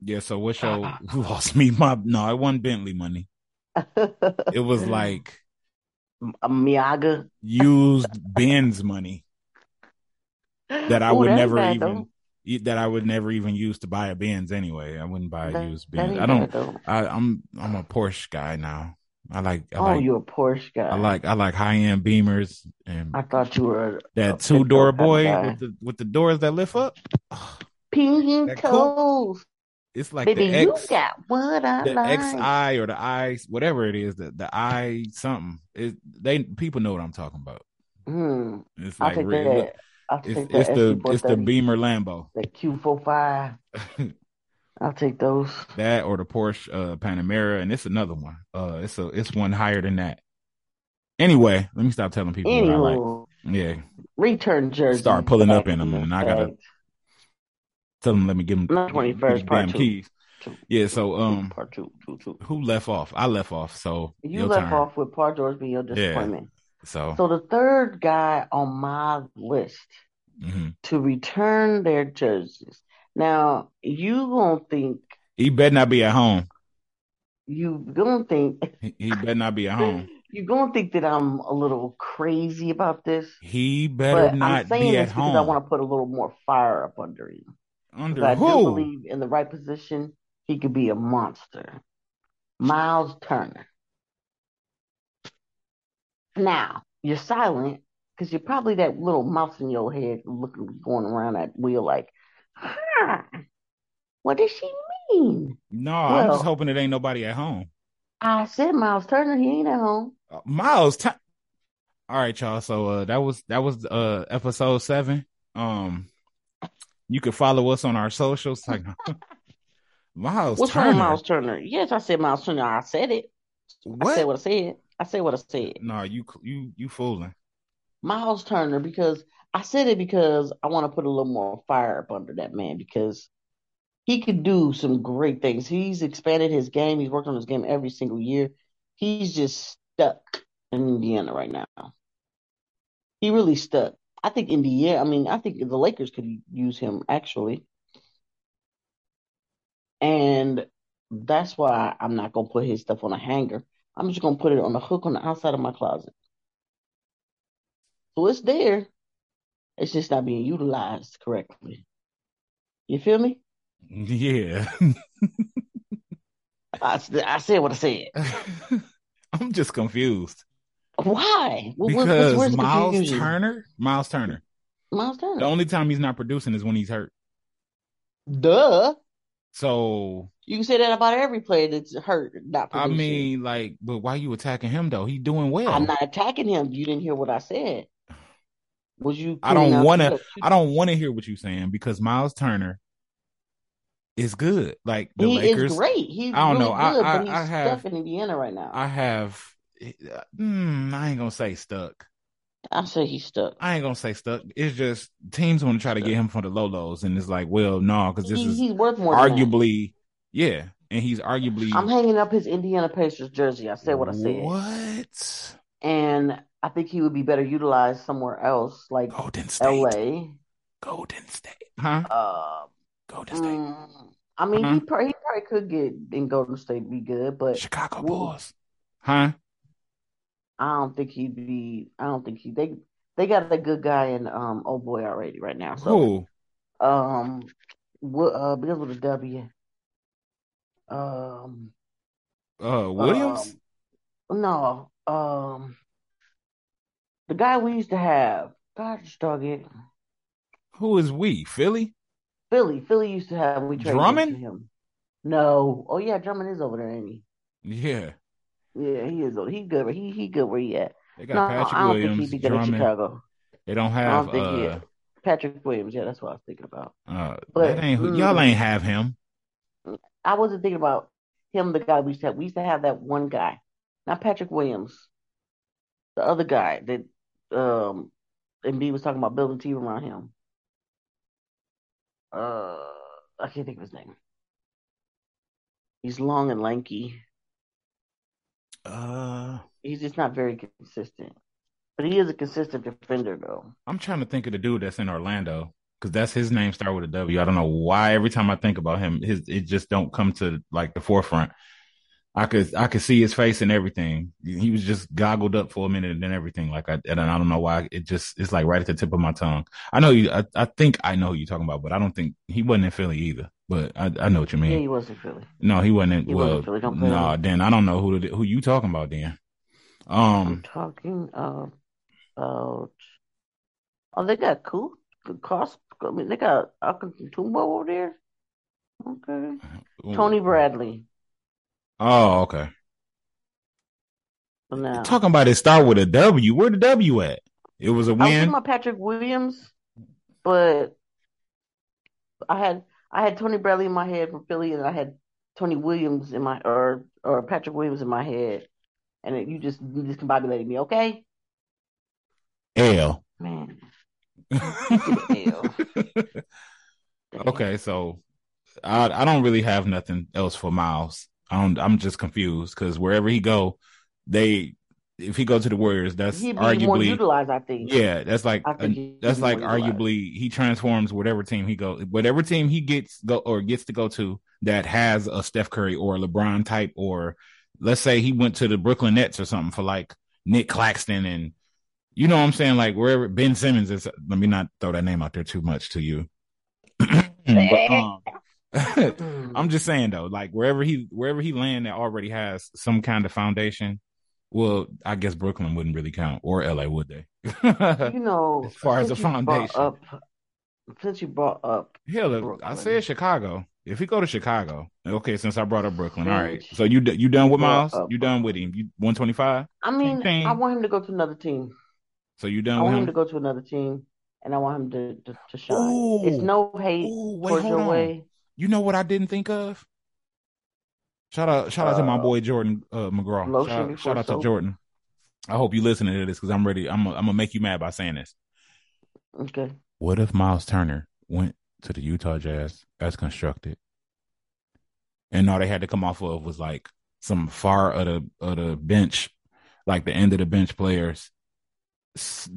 Yeah. So what show lost me my? No, I wasn't Bentley money. It was like a Miaga. used Ben's money that I Ooh, would never even though. That I would never even use to buy a Benz anyway. I wouldn't buy a used Benz. I don't. I, I'm I'm a Porsche guy now. I like I Oh, like you're a Porsche guy. I like I like high end Beamers and I thought you were that two door Pinto type of boy guy. with the with the doors that lift up. That toes. It's like Baby, the you X, got what I the like. XI or the I, whatever it is, the the I something. It they people know what I'm talking about. Hmm. It's like that. I'll it's take it's that the it's the SC430, Beamer Lambo that Q45. I'll take those. that or the Porsche uh, Panamera, and it's another one. Uh, it's a it's one higher than that. Anyway, let me stop telling people what I like. Yeah, return jersey. Start pulling up in them, the and I gotta- tell them let me give them Not 21st, part damn two. keys. Two. Yeah, so um, Part two, two, two. who left off? I left off. So You left turn. off with Paul George being your disappointment. So, So the third guy on my list mhm. to return their jerseys. Now you gonna think he better not be at home. you gonna think He, he better not be at home. you gonna think that I'm a little crazy about this. He better not I'm saying be this at because home. I want to put a little more fire up under him. Under I do believe in the right position, he could be a monster. Miles Turner. Now you're silent because you're probably that little mouse in your head looking, going around that wheel like, huh, what does she mean? No, I'm just hoping it ain't nobody at home. I said Miles Turner, he ain't at home. Uh, Miles, t- all right, y'all. So uh, that was that was uh episode seven. Um, you can follow us on our socials. Like Miles What's Turner. Miles Turner? Yes, I said Miles Turner. I said it. What? I said what I said. I said what I said. No, you you you fooling. Miles Turner because I said it because I want to put a little more fire up under that man because he could do some great things. He's expanded his game. He's worked on his game every single year. He's just stuck in Indiana right now. He really stuck. I think Indiana. I mean, I think the Lakers could use him actually, and that's why I'm not gonna put his stuff on a hanger. I'm just gonna put it on a hook on the outside of my closet. So it's there. It's just not being utilized correctly. You feel me? Yeah. I, I said what I said. I'm just confused. Why? Because Miles Turner, Miles Turner, Miles Turner. The only time he's not producing is when he's hurt. Duh. So you can say that about every player that's hurt, not producing. I mean, like, but why you attacking him though? He's doing well. I'm not attacking him. You didn't hear what I said. Was you? I don't want to. I don't want to hear what you're saying because Miles Turner is good. Like the he Lakers, is great. He's I don't really know. Good, I, I, but he's I have, stuck in Indiana right now. I have. Mm, I ain't gonna say stuck. I say he's stuck. I ain't gonna say stuck. It's just teams want to try to get him for the low lows, and it's like, well, no, because this he, is he's worth more. Arguably, yeah, and he's arguably. I'm hanging up his Indiana Pacers jersey. I said what I said. What? And I think he would be better utilized somewhere else, like Golden State, L.A. Golden State, huh? Uh, Golden State. Um, I mean, uh-huh. he, probably, he probably could get in Golden State be good, but Chicago Bulls, huh? I don't think he'd be. I don't think he. They they got a good guy in um old boy already right now. So Who? um, what uh because with a W. Um. Uh, Williams. Um, no. Um. The guy we used to have. God, dog it. Who is we? Philly. Philly. Philly used to have we traded Drummond? him. No. Oh yeah, Drummond is over there, ain't he? Yeah. Yeah, he is. He good. He he good where he at. They got no, Patrick I don't Williams, think he'd be good Drummond. in Chicago. They don't have. I don't think uh, Patrick Williams. Yeah, that's what I was thinking about. Uh, but ain't, mm, y'all ain't have him. I wasn't thinking about him. The guy we used to have. We used to have that one guy, not Patrick Williams. The other guy that um, Embiid was talking about building a team around him uh, I can't think of his name. He's long and lanky. Uh, he's just not very consistent, but he is a consistent defender, though. I'm trying to think of the dude that's in Orlando because that's his name start with a W. I don't know why every time I think about him, his it just don't come to like the forefront. I could I could see his face and everything. He was just goggled up for a minute and then everything. Like I and I don't know why it just it's like right at the tip of my tongue. I know you. I, I think I know who you're talking about, but I don't think he wasn't in Philly either. But I I know what you mean. Yeah, he was in Philly. No, he wasn't. In, he well, wasn't no, nah, then I don't know who who you talking about. Then, um, I'm talking about. Oh, they got cool cost. I mean, they got Tumbo over there. Okay, Tony Bradley. Oh, okay. now, Talking about it start with a W. Where the W at? It was a win. I was talking about Patrick Williams, but I had I had Tony Bradley in my head from Philly, and I had Tony Williams in my or or Patrick Williams in my head, and it, you just you just combobulated me, okay? L. Man. L. okay, so I I don't really have nothing else for Miles. I don't, I'm just confused because wherever he go, they if he go to the Warriors, that's arguably more utilized. I think. Yeah, that's like uh, that's like arguably he transforms whatever team he go, whatever team he gets go or gets to go to that has a Steph Curry or a LeBron type, or let's say he went to the Brooklyn Nets or something for like Nick Claxton and you know what I'm saying, like wherever Ben Simmons is. Let me not throw that name out there too much to you. but, um, I'm just saying though, like wherever he wherever he land that already has some kind of foundation, Well, I guess Brooklyn wouldn't really count, or LA, would they? you know, as far as the foundation. Up, since you brought up, hell, I said Chicago. If he go to Chicago, okay. Since I brought up Brooklyn, all right. So you you done with Miles? You done with him? You one twenty five? I mean, I want him to go to another team. So you done? I want him? him to go to another team, and I want him to to, to shine. Ooh. It's no hate Ooh, wait, towards your on. way. You know what I didn't think of? Shout out, shout out uh, to my uh, boy Jordan uh, McGraw. Shout, shout out to Jordan. I hope you listening to this because I'm ready. I'm, I'm gonna make you mad by saying this. Okay. What if Miles Turner went to the Utah Jazz as constructed, and all they had to come off of was like some far of the of the bench, like the end of the bench players.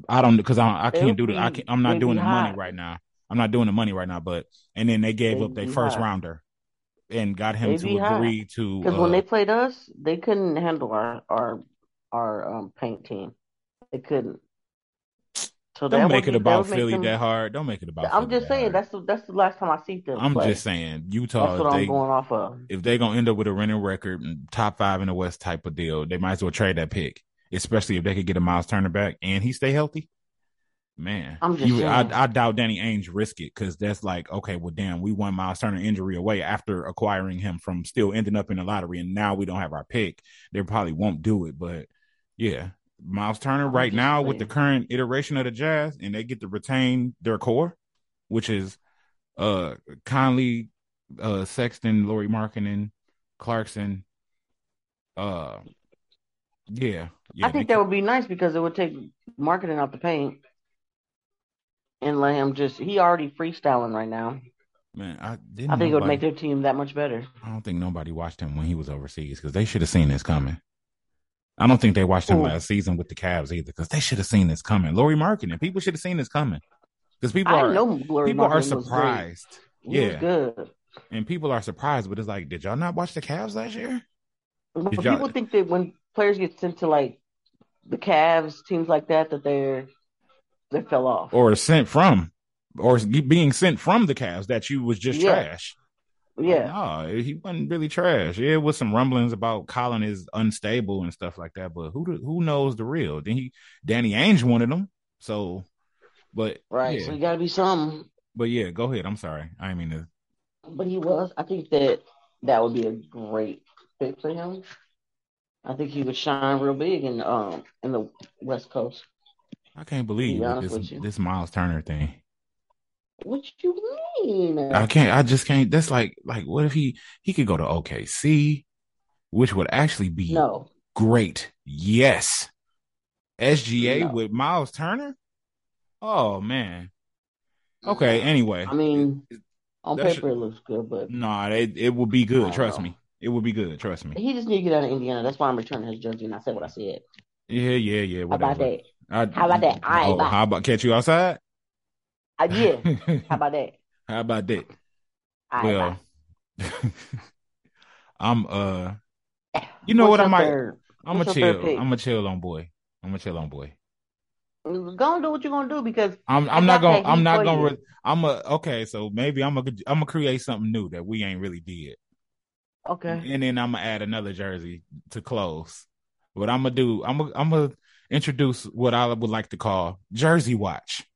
I don't because I I can't do the I can't, I'm not doing the money right now. I'm not doing the money right now, but and then they gave up their first high. rounder and got him to agree high. to because uh, when they played us, they couldn't handle our our our um, paint team. They couldn't. So don't make it about Philly them, that hard. Don't make it about. I'm Philly just saying hard. that's the that's the last time I see them. I'm play. just saying Utah. That's what they, I'm going off of. If they're gonna end up with a winning record, top five in the West type of deal, they might as well trade that pick. Especially if they could get a Miles Turner back and he stay healthy. Man, I'm just you, I, I, doubt Danny Ainge risk it because that's like, okay, well, damn, we won Miles Turner injury away after acquiring him from still ending up in the lottery, and now we don't have our pick. They probably won't do it, but yeah, Miles Turner right now with the current iteration of the Jazz, and they get to retain their core, which is uh Conley, uh Sexton, Lauri Markkanen, Clarkson. Uh, yeah, yeah I think that would be nice because it would take Markkanen out the paint and let him just he already freestyling right now. Man, I didn't. I think nobody, it would make their team that much better. I don't think nobody watched him when he was overseas because they should have seen this coming. I don't think they watched him Ooh. last season with the Cavs either because they should have seen this coming. Lauri Markkanen, people should have seen this coming because people are people are surprised. Yeah, good. And people are surprised, but it's like, did y'all not watch the Cavs last year? people think that when players get sent to like the Cavs, teams like that, that they're they fell off, or sent from, or being sent from the Cavs that you was just yeah. trash. Yeah, no, he wasn't really trash. Yeah, with some rumblings about Collin is unstable and stuff like that, but who who knows the real? Then he Danny Ainge wanted him, so but right, yeah. so you got to be some. But yeah, go ahead. I'm sorry, I mean to. But he was. I think that that would be a great fit for him. I think he would shine real big in um in the West Coast. I can't believe be this this Miles Turner thing. What you mean? I can't. I just can't. That's like like what if he he could go to OKC, which would actually be no great. Yes, SGA no. with Miles Turner. Oh man. Okay. Anyway, I mean, on paper should, it looks good, but no, nah, it it will be good. Trust know. me, it would be good. Trust me. He just need to get out of Indiana. That's why I'm returning his jersey, and I said what I said. Yeah, yeah, yeah. Whatever. How about that? I, how about that? I oh, how about catch you outside? Uh, yeah. how about that? How about that? well, I'm uh, you know What's what I might. Third? I'm a chill. I'm a chill on boy. I'm a chill on boy. Go and do what you're gonna do because I'm I'm not gonna I'm not gonna re- I'm a okay so maybe I'm a I'm gonna create something new that we ain't really did. Okay. And then I'm gonna add another jersey to close. What I'm gonna do I'm gonna I'm gonna introduce what I would like to call Jersey Watch.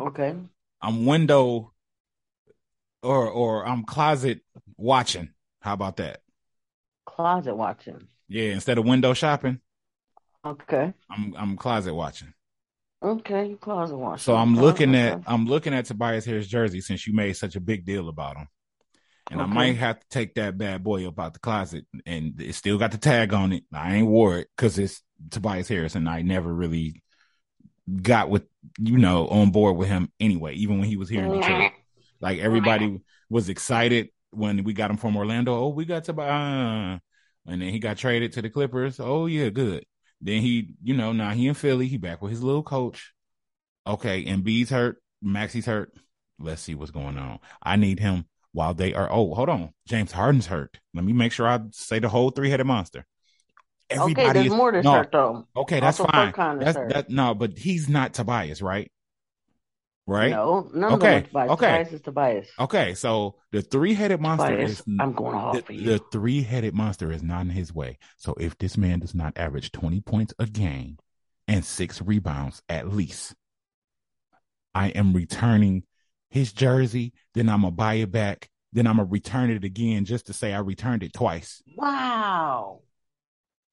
Okay. I'm window or or I'm closet watching. How about that? Closet watching. Yeah, instead of window shopping. Okay. I'm I'm closet watching. Okay, closet watching. So I'm looking okay. at I'm looking at Tobias Harris jersey since you made such a big deal about him. And okay. I might have to take that bad boy up out the closet and it still got the tag on it. I ain't wore it because it's Tobias Harris and I never really got with you know on board with him anyway, even when he was here in Detroit. Like everybody was excited when we got him from Orlando. Oh, we got Tobias. Uh, and then he got traded to the Clippers. Oh yeah, good. Then he, you know, now he in Philly. He back with his little coach. Okay, Embiid's hurt. Maxey's hurt. Let's see what's going on. I need him while they are. Oh, hold on. James Harden's hurt. Let me make sure I say the whole three headed monster. Everybody okay, there's is, more to no, hurt though. Okay, that's also fine. That's that. No, but he's not Tobias, right? right? No, none Okay, of them Tobias. okay. Tobias is Tobias. Okay, so the three-headed monster Tobias, is I'm going off the, for you. the three-headed monster is not in his way. So if this man does not average 20 points a game and six rebounds at least, I am returning his jersey, then I'm gonna buy it back, then I'm gonna return it again just to say I returned it twice. Wow.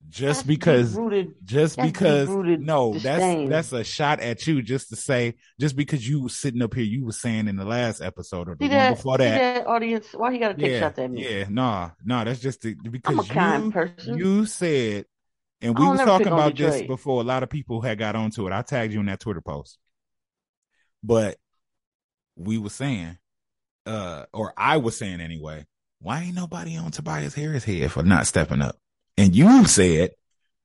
Just That's because deep-rooted. just because no that's disdain. that's a shot at you just to say just because you was sitting up here you were saying in the last episode or the See one that? before that that audience? Why you gotta take yeah shots at me? yeah nah nah that's just the, because I'm a kind you person. you said and we never talking about this before a lot of people had got onto it I tagged you in that Twitter post but we were saying uh or I was saying anyway why ain't nobody on Tobias Harris head for not stepping up and you said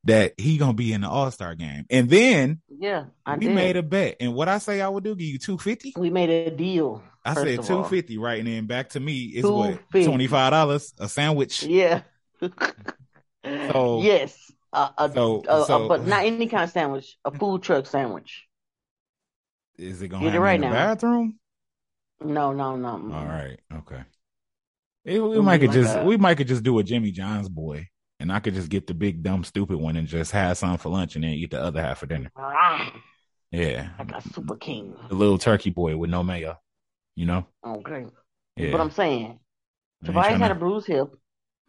that he gonna be in the All-Star game and then Yeah, I we did. made a bet, and what I say I would do, give you two fifty. we made a deal. I said two all. fifty, right? And then back to me is what twenty five dollars a sandwich. Yeah. So- yes, uh, a, So, a- a- but not any kind of sandwich. A food truck sandwich. is it gonna Get it right me in the now. bathroom? No, no, no. All right, okay. It, we might could like just a- we might could just do a Jimmy John's boy, and I could just get the big dumb stupid one and just have some for lunch and then eat the other half for dinner. Ah, Yeah, like a super king. the little turkey boy with no mayo. You know? Okay, Yeah. but I'm saying Tobias had tryna- a bruised hip.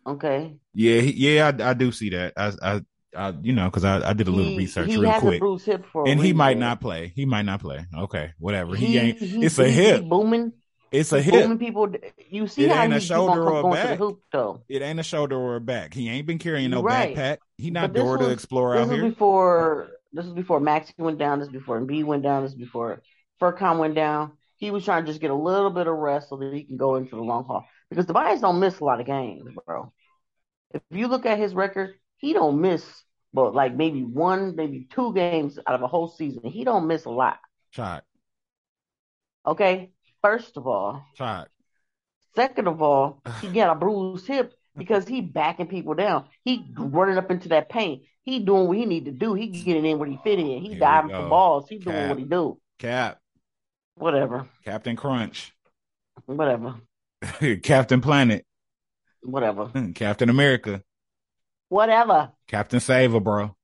Okay, Yeah, he- yeah, I, I do see that. I, I, I you know, because I, I did a little he, research he real quick, bruised hip for a and he might not play. He might not play. Okay, whatever. He, He, ain't. it's a hip. Booming. It's a hip. Booming people. You see It how ain't a shoulder or a to back. hoop though. It ain't a shoulder or a back. He ain't been carrying no Right. backpack. He not But this Dora the was- Explorer This out here. before. This was before Maxey went down. This before Embiid went down. This before Furcon went down. He was trying to just get a little bit of rest so that he can go into the long haul. Because Tobias don't miss a lot of games, bro. If you look at his record, he don't miss, but like maybe one, maybe two games out of a whole season. He don't miss a lot. Shot, Okay. First of all, shot. second of all, he got a bruised hip because he backing people down. He running up into that paint. He doing what he need to do. He getting in where he fit in. He Here diving for balls. He doing what he do. Cap, Whatever. Captain Crunch, Whatever. Captain Planet, Whatever. Hmm, Captain America, Whatever. Captain Saver, bro.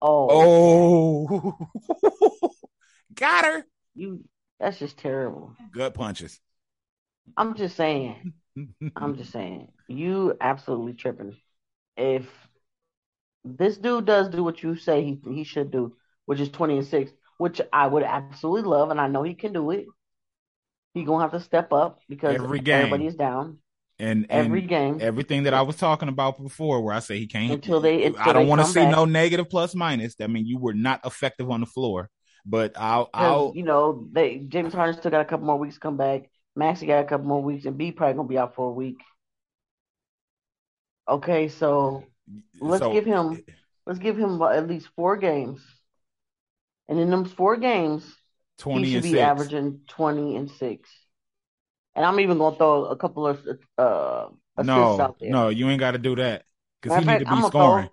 Oh, Oh, got her. you. That's just terrible. Gut punches. I'm just saying. I'm just saying. You absolutely tripping. If this dude does do what you say he he should do, which is 20 and 6, which I would absolutely love, and I know he can do it. He gonna have to step up because Every game. everybody is down and, and every game everything that I was talking about before, where I say he can't. until they. Until I don't want to see no negative plus minus. That mean you were not effective on the floor. But I'll, I'll, you know, they James Harden still got a couple more weeks to come back. Maxey got a couple more weeks, Embiid probably gonna be out for a week. Okay, so let's so- give him let's give him at least four games, and in them four games, twenty he should and be six. averaging twenty and six. And I'm even gonna throw a couple of uh assists No, out there. no, you ain't got to do that because he of need to be I'm scoring. throw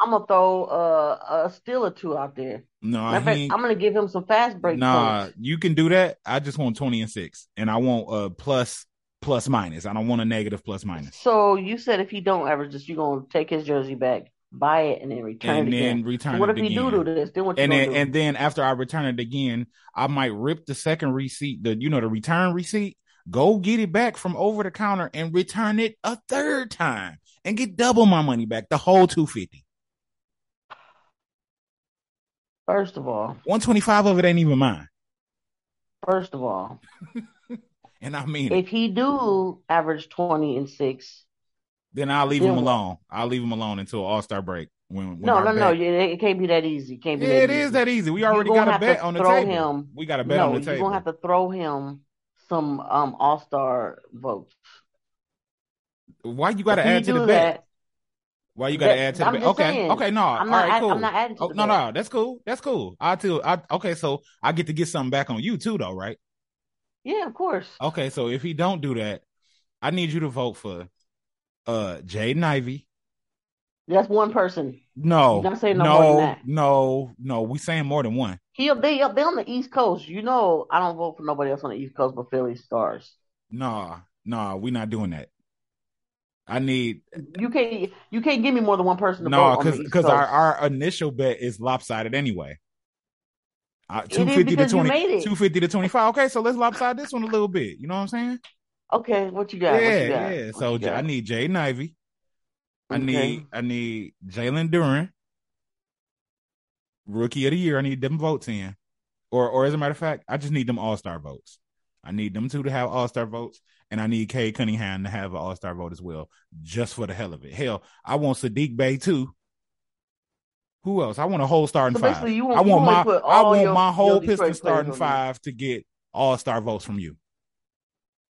I'm gonna throw uh, a steal or two out there. No, he fact, I'm gonna give him some fast break nah, points. you can do that. I just want twenty and six, and I want a plus plus minus. I don't want a negative plus minus. So you said if he don't average this, you're gonna take his jersey back, buy it, and then return And it then again. return So what if he again. do do this? Then what you and then do? and then after I return it again, I might rip the second receipt, the you know the return receipt, go get it back from over the counter and return it a third time and get double my money back, the whole two fifty. first of all, One twenty five of it ain't even mine, first of all, and I mean it. if he do average twenty and six, Then I'll leave then him alone. I'll leave him alone until All Star break. When, when no, no, no, bet- it, it can't be that easy. It can't be Yeah, that it easy. is that easy. We already got a bet on the table. him- we got a bet no, on the table. you're gonna have to throw him some um All Star votes. Why you got to add to the bet? that, Why you got to add to the bet? Okay, saying. okay, no, I'm all not. right, cool. I'm not adding to Oh, no, no, that's cool. That's cool. I too. I okay. So I get to get something back on you too, though, right? Yeah, of course. Okay. So if he don't do that, I need you to vote for uh Jaden Ivey, That's one person. No, You're not saying no, more than no, that. no, no. We saying more than one. He they they on the East Coast. You know, I don't vote for nobody else on the East Coast but Philly Stars. Nah, nah, we not doing that. I need You can't you can't give me more than one person to no, vote on the because because our, our initial bet is lopsided anyway. Uh, 250 to because 20 250 to 25 okay so let's lopside this one a little bit you know what i'm saying Okay, what you got? yeah what you got? yeah What so i need Jaden Ivey. i Okay. need i need jalen duren rookie of the year i need them votes in or or as a matter of fact i just need them all-star votes i need them two to have all-star votes and i need Cade cunningham to have an all-star vote as well just for the hell of it hell i want saddiq bey too who else? I want a whole starting So five. want- I want my I want your- my whole Pistons starting five to get all star votes from you.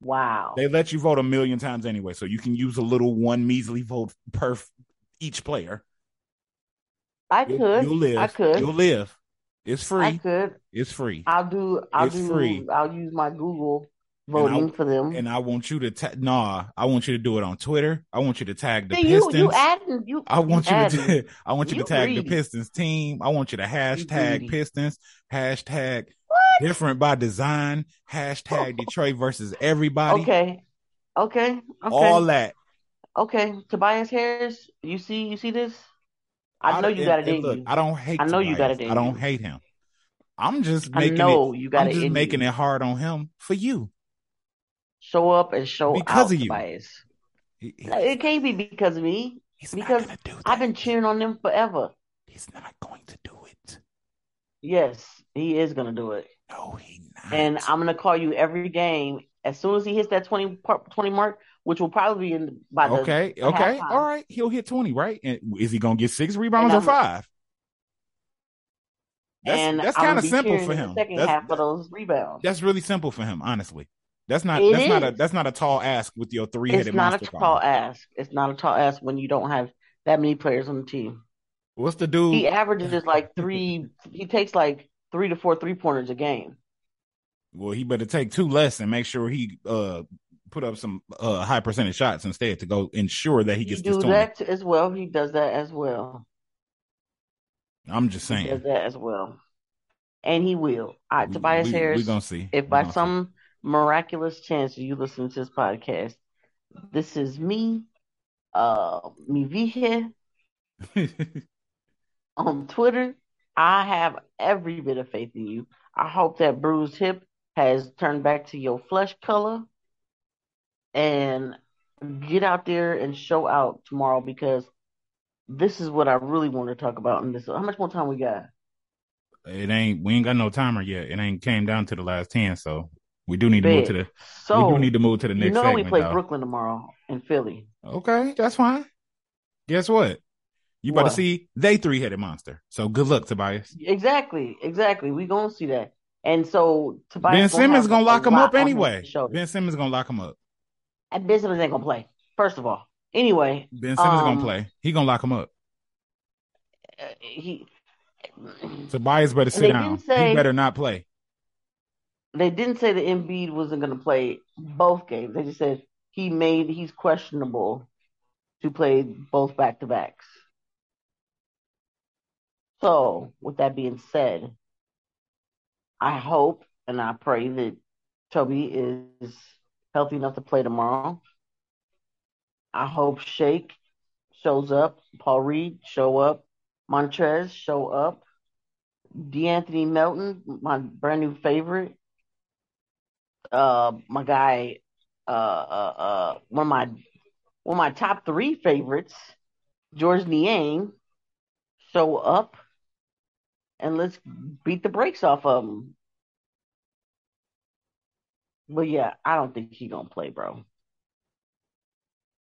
Wow. They let you vote a million times anyway, so you can use a little one measly vote per each player. I You'll, could. you'll live. I could. You'll live. It's free. I could. It's free. I'll do. I'll It's do. free. I'll use my Google I- voting for them. And I want you to ta- nah. I want you to do it on Twitter. I want you to tag the See, Pistons. you adding you. I want you, adding. to. I want you, You to tag greedy. the Pistons team. I want you to hashtag. Pistons. Hashtag What? different by design. Hashtag Detroit versus everybody. Okay. Okay. Okay. All that. okay. Tobias Harris. You see. You see this. I know you got it in look, you. I don't hate. I know you got Tobias. it in I don't you. hate him. I'm just I making it. you got I'm it just in making you. it hard on him for you. Show up and show Because out, of you. Tobias. He- he- It can't be because of me. he's because not gonna do that. I've been cheering on them forever. He's not going to do it. Yes, he is gonna do it. No, he not. And I'm gonna call you every game as soon as he hits that 20, par- 20 mark, which will probably be in by the okay, okay, all right. He'll hit twenty, right? And is he gonna get six rebounds or five? That's and that's kind of simple for him. Second That's, half of those rebounds. that's really simple for him, honestly. That's not It that's not a that's not a tall ask with your three headed. It's not a tall guard. ask. It's not a tall ask when you don't have that many players on the team. What's the dude? He averages is like three. he takes like three to four three pointers a game. Well, he better take two less and make sure he uh put up some uh high percentage shots instead to go ensure that he He gets do this 20. that as well. He does that as well. I'm just He does saying. that as well, and he will. Right, Tobias we, Harris. We're gonna see. if by gonna see. some miraculous chance you listen to this podcast, this is me, uh, mi vieja on Twitter. I have every bit of faith in you. I hope that bruised hip has turned back to your flesh color and get out there and show out tomorrow because this is what I really want to talk about in this. How much more time we got? it ain't we ain't got no timer yet. It ain't came down to the last ten, so we do need to move to the So we do need to move to the next. you know segment. we play though. Brooklyn tomorrow in Philly. Okay, that's fine. Guess what? You about What? to see they three headed monster. So good luck, Tobias. Exactly, exactly. We gonna see that. And so Tobias Ben Simmons have gonna lock him up anyway. Ben Simmons gonna lock him up. And Ben Simmons ain't gonna play. First of all, anyway, Ben Simmons Um, gonna play. He gonna lock him up. uh, he Tobias better sit down. say- he better not play. they didn't say that Embiid wasn't gonna play both games. They just said he made he's questionable to play both back to backs. So, with that being said, I hope and I pray that Toby is healthy enough to play tomorrow. I hope Shake shows up, Paul Reed show up, Montrez show up, De'Anthony Melton, my brand new favorite. Uh, my guy, uh, uh, uh, one of my one of my top three favorites, Georges Niang, show up, and let's beat the brakes off of him. But yeah, I don't think he gonna play, bro.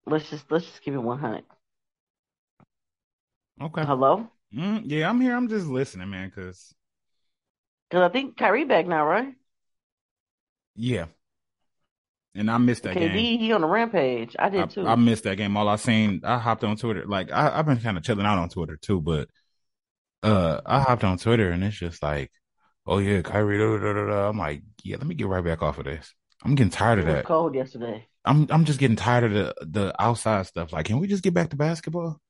Let's just let's just keep it one hundred. Okay. Hello, Mm, yeah, I'm here. I'm just listening, man. Cause because I think Kyrie back now, right? yeah, and I missed that KD game. he on a rampage. I I, did too. I missed that game. All I seen, I hopped on Twitter. Like I, I've been kind of chilling out on Twitter too, but uh, I hopped on Twitter and it's just like, oh yeah, Kyrie. Da, da, da. I'm like, yeah, let me get right back off of this. I'm getting tired it of was that. cold yesterday. I'm I'm just getting tired of the the outside stuff. Like, can we just get back to basketball?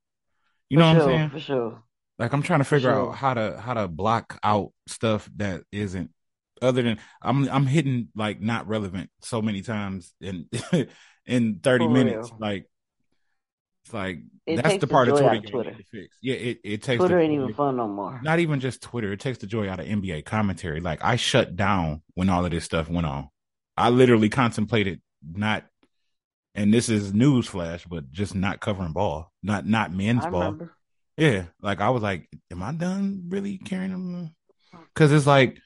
You know for what I'm saying? For sure. Like I'm trying to figure sure. out how to how to block out stuff that isn't other than I'm I'm hitting like not relevant so many times in in 30 For minutes. real. Like it's like It that's the the part of Twitter of Twitter. to fix. Yeah, it, it takes Twitter the ain't even fun no more. not even just Twitter. It takes the joy out of NBA commentary. Like I shut down when all of this stuff went on. I literally contemplated not, and this is news flash, but just not covering ball, not not men's I ball. remember. Yeah, like I was like, am I done really carrying them? Because it's like,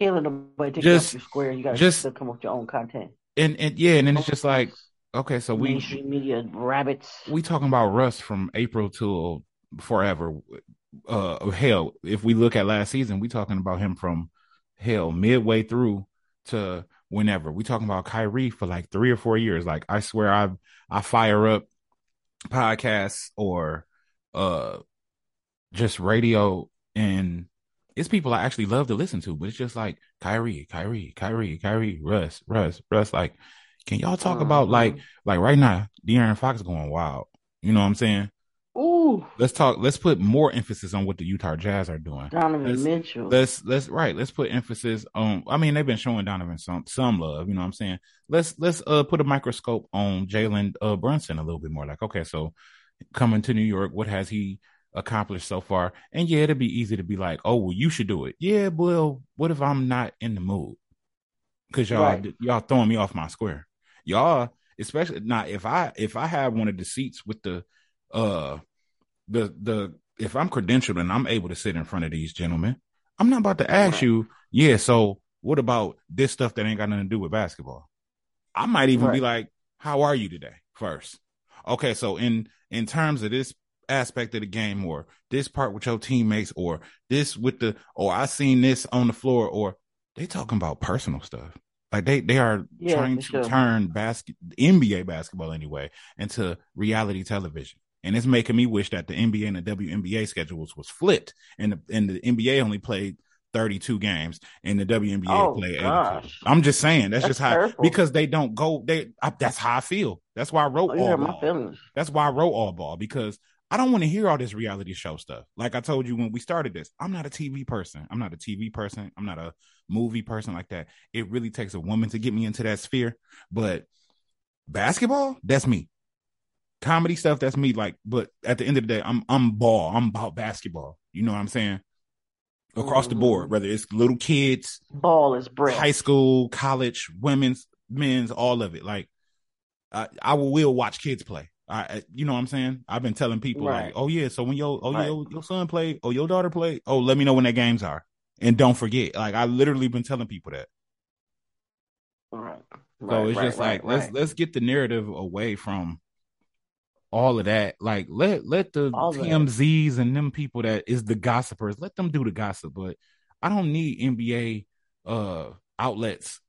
Killing them taking Just- square. You gotta just- come up with your own content. and and yeah, and then it's just like, okay, so we mainstream media rabbits. we talking about Russ from April till forever. Uh, hell, if we look at last season, we talking about him from hell midway through to whenever. We talking about Kyrie for like three or four years. Like I swear, I I fire up podcasts or uh just radio and it's people I actually love to listen to, but it's just like Kyrie, Kyrie, Kyrie, Kyrie, Russ, Russ, Russ. Like, can y'all talk about Mhm. like like right now, De'Aaron Fox going wild. You know what I'm saying? Ooh, Let's talk. Let's put more emphasis on what the Utah Jazz are doing. Donovan Let's- Mitchell. Let's let's right. Let's put emphasis on. I mean, they've been showing Donovan some some love. You know what I'm saying? Let's let's uh put a microscope on Jalen uh Brunson a little bit more. Like, okay, so coming to New York, what has he accomplished so far? And yeah, it'd be easy to be like, oh, well, you should do it. Yeah, well, what if I'm not in the mood? Because y'all Right. y'all throwing me off my square. Y'all, especially now, if I if I have one of the seats with the uh the the if I'm credentialed and I'm able to sit in front of these gentlemen, I'm not about to ask Right. you, yeah, so what about this stuff that ain't got nothing to do with basketball? I might even be like, how are you today? First. Okay, so in in terms of this aspect of the game or this part with your teammates or this with the or I seen this on the floor or they talking about personal stuff. Like they they are Yeah, trying to sure. turn basket NBA basketball anyway into reality television. And it's making me wish that the NBA and the WNBA schedules was flipped and the and the NBA only played 32 games and the WNBA Oh, played 82. gosh. I'm just saying that's, That's just how because they don't go they I, that's how I feel. That's why I wrote Oh, all my ball. That's why I wrote all ball because I don't want to hear all this reality show stuff. Like I told you when we started this, I'm not a TV person. I'm not a TV person. I'm not a movie person like that. It really takes a woman to get me into that sphere. But basketball, that's me. Comedy stuff, that's me. Like, but at the end of the day, I'm I'm ball. I'm about basketball. You know what I'm saying? Across the board, Mhm. whether it's little kids, Ball is breath. high school, college, women's, men's, all of it. Like, I, I will watch kids play. I, you know what I'm saying? I've been telling people Right. like, oh yeah, so when your, oh Right. your, your son play, oh your daughter play, oh let me know when their games are, and don't forget. Like I literally been telling people that. Right. So it's just like let's let's get the narrative away from all of that. Like let let the All that. TMZs and them people that is the gossipers, let them do the gossip. But I don't need NBA uh outlets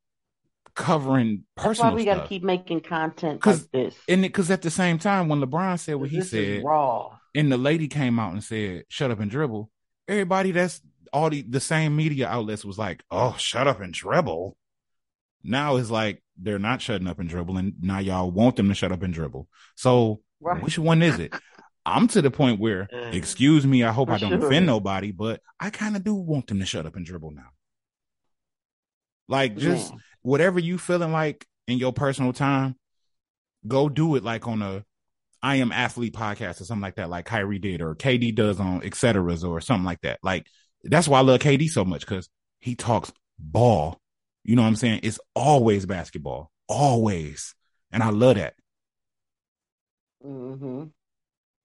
covering That's personal why we got to keep making content 'Cause- like this. And because at the same time, when LeBron said what he this said, is raw. and the lady came out and said, "Shut up and dribble," everybody that's all the the same media outlets was like, "Oh, shut up and dribble." Now it's like they're not shutting up and dribbling. Now y'all want them to shut up and dribble. So Right. which one is it? I'm to the point where, excuse me, I hope for I don't sure. offend nobody, but I kind of do want them to shut up and dribble now. Like just Man. whatever you feeling like in your personal time, go do it like on a I am athlete podcast or something like that, like Kyrie did or KD does on et ceteras or something like that. Like that's why I love KD so much because he talks ball. You know what I'm saying? It's always basketball, always, and I love that. Hmm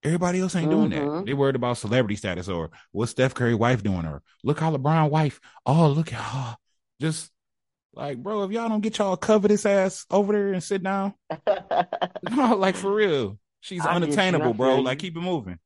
Everybody else ain't doing that. Mhm. They worried about celebrity status or what's Steph Curry wife doing or look how LeBron wife. Oh, look at oh, just like bro, if y'all don't get y'all covetous ass over there and sit down, no, like for real, she's I you. unattainable, bro. Like keep it moving.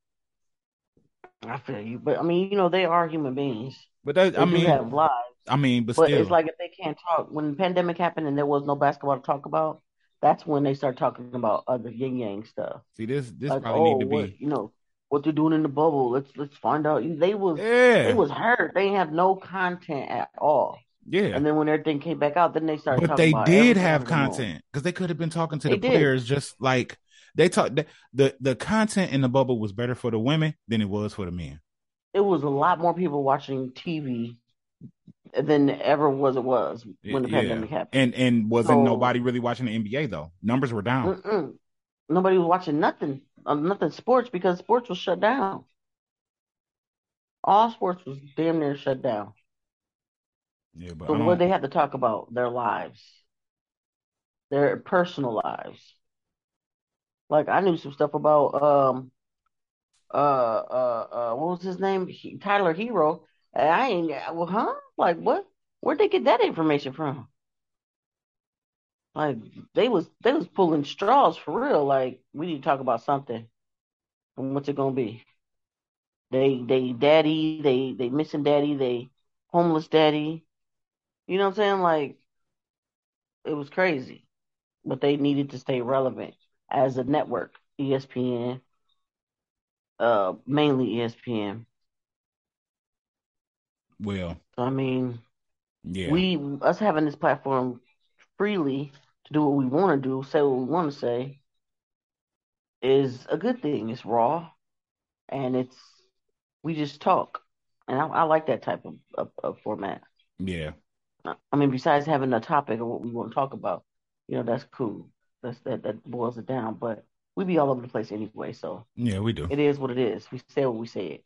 I feel you, but I mean, you know, they are human beings. But that They I mean, have lives. I mean, but, But still, it's like if they can't talk when the pandemic happened and there was no basketball to talk about, that's when they start talking about other yin yang stuff. see this this like, probably oh, need to what be you know, what they're doing in the bubble. Let's let's find out. They was yeah, they was hurt. They have no content at all. yeah. And then when everything came back out, then they started. But talking they about did have under the moon. content because they could have been talking to They the did. players just like they talked. the, the the content in the bubble was better for the women than it was for the men. It was a lot more people watching TV than ever was it was when the Yeah. pandemic happened. And and wasn't So- nobody really watching the NBA though. Numbers were down. Mm-mm. Nobody was watching nothing, uh, nothing sports because sports was shut down. All sports was damn near shut down. Yeah, but So what they have to talk about their lives, their personal lives. Like I knew some stuff about um uh uh uh what was his name? He, Tyler Herro. I ain't well, huh? Like what? Where'd they get that information from? Like they was they was pulling straws for real. Like we need to talk about something. And what's it gonna be? They they daddy, they they missing daddy, they homeless daddy. You know what I'm saying? Like it was crazy. But they needed to stay relevant as a network. ESPN, uh mainly ESPN. Well, I mean yeah. we us having this platform freely to do what we want to do, say what we want to say, is a good thing. It's raw, and it's we just talk, and I, I like that type of, of, of format. yeah. I mean, besides having a topic of what we want to talk about, you know, that's cool. That's that that boils it down. But we be all over the place anyway, so Yeah, we do. it is what it is. We say what we say.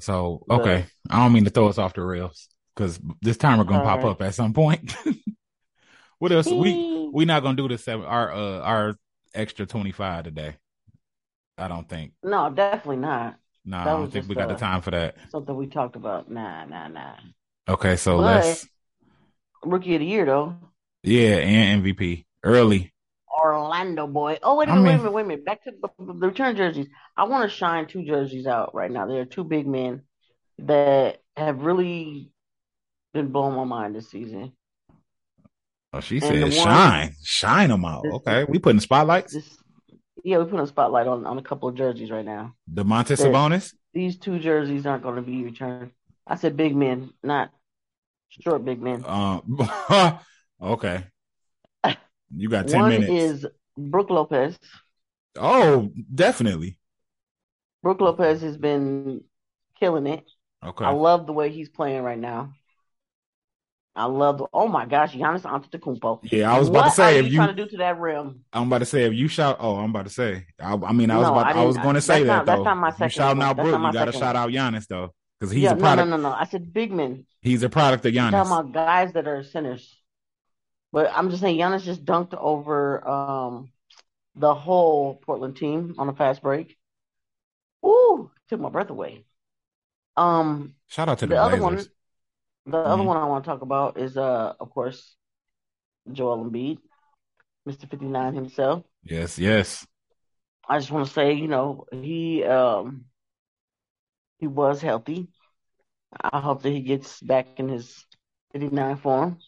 So But- okay, I don't mean to throw us off the rails because this timer gonna pop Alright. up at some point. what else? We we not gonna do the seven our uh our extra twenty five today. I don't think. no, definitely not Nah, I don't think we got the uh, time for that. something we talked about. Nah, nah, nah. Okay, so But- let's Rookie of the year though. yeah, and MVP early. Orlando boy. Oh wait a minute, wait a minute, wait a minute. Back to the, the return jerseys. I want to shine two jerseys out right now. There are two big men that have really been blowing my mind this season. Oh, she And said the one- shine, shine them out. This- Okay, we putting spotlights. This, yeah, we put a spotlight on, on a couple of jerseys right now. Domantas this- Sabonis. These two jerseys aren't going to be returned. I said big men, not short big men. Um, okay. You got ten One minutes. is Brook Lopez. Oh, definitely. Brook Lopez has been killing it. Okay. I love the way he's playing right now. I love the oh my gosh, Giannis Antetokounmpo. Yeah, I was about what to say are if you you, trying to do to that rim? I'm about to say if you shout. Oh, I'm about to say. I, I mean, I was No, about. I I, was going to say that's that not- that's not my you shouting out That's Brook, you got to shout out Giannis though, because he's yeah, a product. no, no, no. I said big men. He's a product of I'm talking about guys that are centers. But I'm just saying Giannis just dunked over um the whole Portland team on a fast break. Ooh, took my breath away. Um Shout out to the, the other one the other Mhm. one I want to talk about is uh of course Joel Embiid, Mr. 59 himself. Yes, yes. I just want to say, you know, he um he was healthy. I hope that he gets back in his 59 form.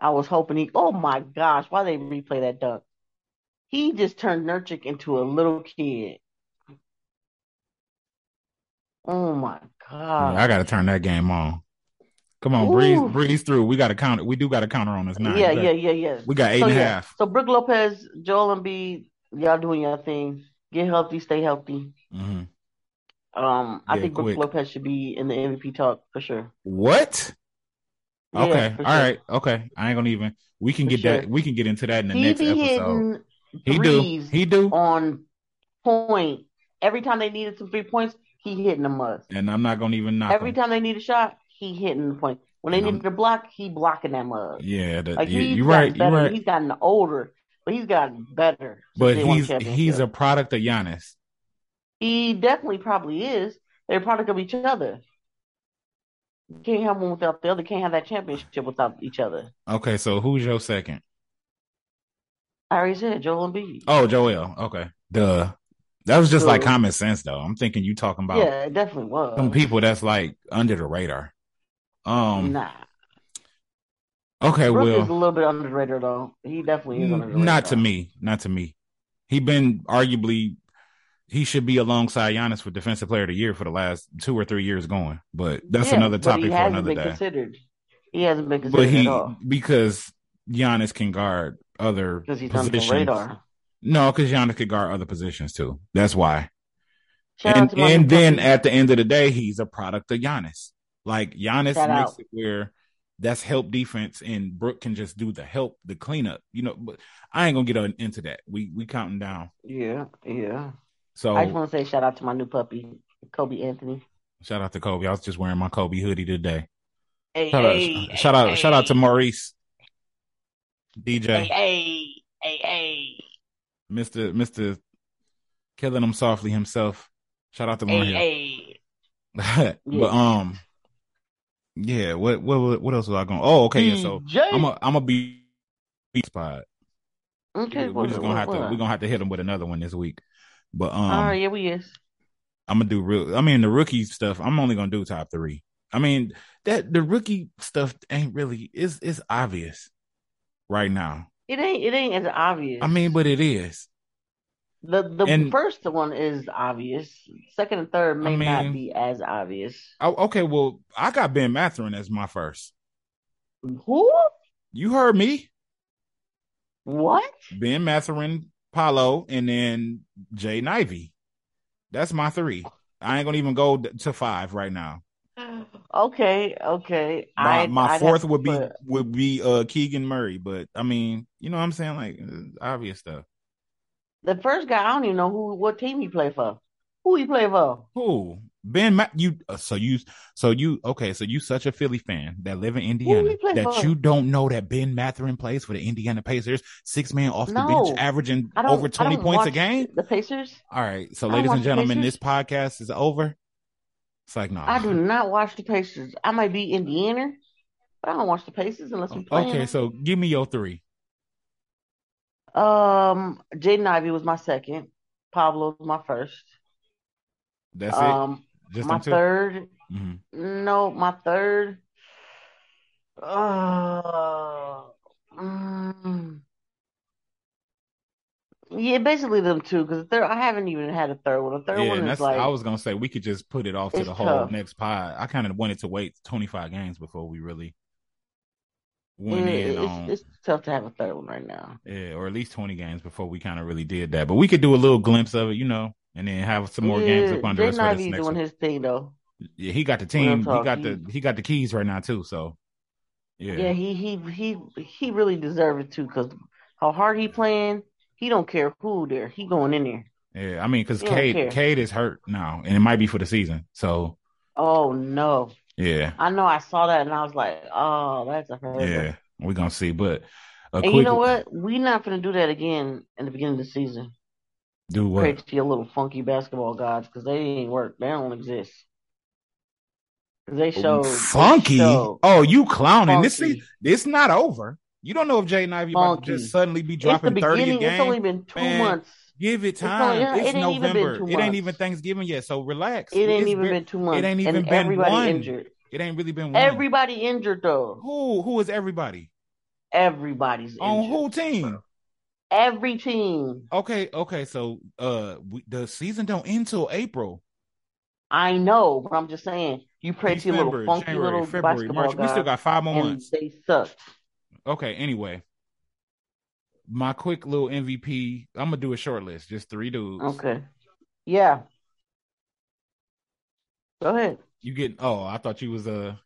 I was hoping he oh my gosh, why they replay that dunk? He just turned Nurkic into a little kid. Oh my god. I got to turn that game on. Come on, Ooh. breeze, breeze through. We got to count. We do got to counter on this now. yeah, yeah, yeah, yeah. We got eight so and a yeah, half. so Brook Lopez, Joel Embiid, y'all doing your thing. Get healthy, stay healthy. Mhm. Um, I Yeah, think Brook quick. Lopez should be in the MVP talk for sure. What? Yeah, okay, all sure. right, okay. I ain't gonna even. We can For get sure. that. We can get into that in the He next episode. He do. He do. on point. Every time they needed some three points, he hitting the mud. And I'm not gonna even knock Every him. time they need a shot, he hitting the point. When they needed a block, he blocking that mud. Yeah, that, Like yeah, you're right. You're better. right. He's gotten older, but he's gotten better. But he's he's a product of Giannis. He definitely probably is. They're a product of each other. You can't have one without the other. Can't have that championship without each other. Okay, so who's your second? I already said Joel Embiid. Oh, Joel. Okay, duh. That was just like common sense, though. I'm thinking you talking about yeah, it definitely was. some people that's like under the radar. Um. Nah, Okay. Brook well, is a little bit under the radar though. He definitely is under the radar. Not to me. Not to me. He been arguably he should be alongside Giannis for defensive player of the year for the last two or three years going. But that's Yeah, another but he topic for hasn't another been day. Considered. He hasn't been But considered he at all because Giannis can guard other because he's under the positions. radar. No, because Giannis can guard other positions too. That's why. Shout and and then puppy. at the end of the day, he's a product of Giannis. Like Giannis Shout makes out. it where that's help defense, and Brook can just do the help, the cleanup. You know, but I ain't gonna get into that. We we counting down. yeah, yeah. So I just want to say shout out to my new puppy, Kobe Anthony. shout out to Kobe. I was just wearing my Kobe hoodie today. Hey, Shout out, hey, shout out, shout out to. Maurice, DJ, hey, hey, hey, Mister Mister, killing him softly himself. Shout out to hey, Mario. hey. but um, yeah. What what what else was I going? Oh, okay. Yeah. So I'm a I'm a be beat spot. okay, We're what- just gonna have to we're gonna have to hit him with another one this week. But um, All right, yeah, we is. I'm gonna do real. I mean, the rookie stuff. I'm only gonna do top three. I mean that the rookie stuff ain't really is is obvious right now. It ain't. It ain't as obvious. I mean, but it is. the the and- first one is obvious. Second and third may I not be as obvious. Oh, okay, well, I got Ben Mathurin as my first. Who? You heard me. What? Ben Mathurin, Paolo, and then Jaden Ivey. That's my three. I ain't gonna even go to five right now. Okay, okay. My, I'd- my fourth would be put- would be uh Keegan Murray, but I mean, you know what I'm saying? Like uh, obvious stuff. the first guy. I don't even know who what team he played for. Who he played for? Who? Ben Ma- you uh, so you so you okay, so you such a Philly fan that live in Indiana that you don't know that Ben Mathurin plays for the Indiana Pacers, six man off the No. bench averaging over 20 points a game? The Pacers. All right. So ladies and gentlemen, this podcast is over. It's like no. I do not watch the Pacers. I might be Indiana, but I don't watch the Pacers unless we play. Okay, so give me your three. um, Jaden Ivey was my second. Pablo was my first. That's um, it. Just my them two? third. Mhm. No, my third. Uh, mm, yeah, basically them two. Because third, I haven't even had a third one. The third Yeah, one is like I was gonna say we could just put it off to the whole tough. next pod. I kind of wanted to wait 25 games before we really went yeah, in it's on it's tough to have a third one right now. yeah, or at least 20 games before we kind of really did that. But we could do a little glimpse of it, you know, and then have some more games up under us Jaden for this Ivey's next doing one. his thing though. Yeah, he got the team. He got the he got the keys right now too. So yeah, Yeah, he he he he really deserved it too. Because how hard he playing, he don't care who there. He going in there. yeah. I mean, because. Cade Cade is hurt now, and it might be for the season. So Oh no, yeah, I know. I saw that and I was like, oh, that's a hurt. yeah, we're gonna see. But a And quick you know what? We're not gonna do that again in the beginning of the season. Do Pray what? to your little funky basketball gods because they ain't work. They don't exist. They oh, showed they funky. Oh, you clowning? This funky. se- it's not over. You don't know if Jaden Ivey about to just suddenly be dropping thirty a beginning. It's only been two Man, months. Give it It's only- time. It's, it ain't even been November. It ain't even Thanksgiving yet. So relax. It ain't It's even ver- been two months. It ain't even and been everybody one. injured. It ain't really been one. Everybody injured though. who who is everybody Everybody's on injured. who team? Every team. Okay, okay. So uh, we, the season don't end till April. I know, but I'm just saying. You pray to your little funky January, little February, basketball March. We still got five more months. they sucked. Okay. Anyway, my quick little MVP. I'm gonna do a short list, just three dudes. Okay. Yeah. Go ahead. You get? Oh, I thought you was uh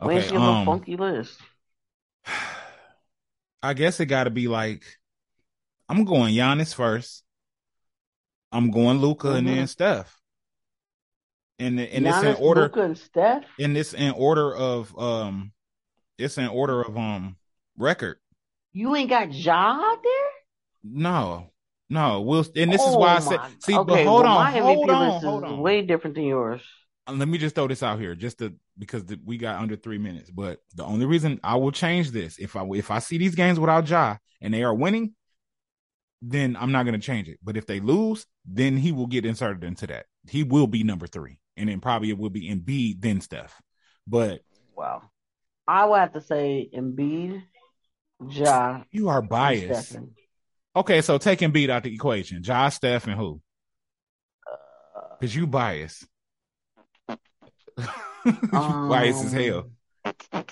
Where's Okay. your little Um, funky list? I guess it got to be like I'm going Giannis first. I'm going Luka and then Mhm. Steph. And and it's in order. Luka, and Steph. And this in order of um, it's in order of um record. You ain't got Ja out there. No, no. We'll and this is Oh why I said. See, okay, but hold well, on, hold MVP on, hold on. way different than yours. Uh, let me just throw this out here, just to because the, we got under three minutes. But the only reason I will change this if I if I see these games without Ja and they are winning, then I'm not going to change it. But if they lose, then he will get inserted into that. He will be number three, and then probably it will be Embiid then Steph. But Wow. I would have to say Embiid, Ja, you are biased. Okay, so take Embiid out the equation. Ja, Steph, and who? Uh, Because you biased. you biased as hell. Um,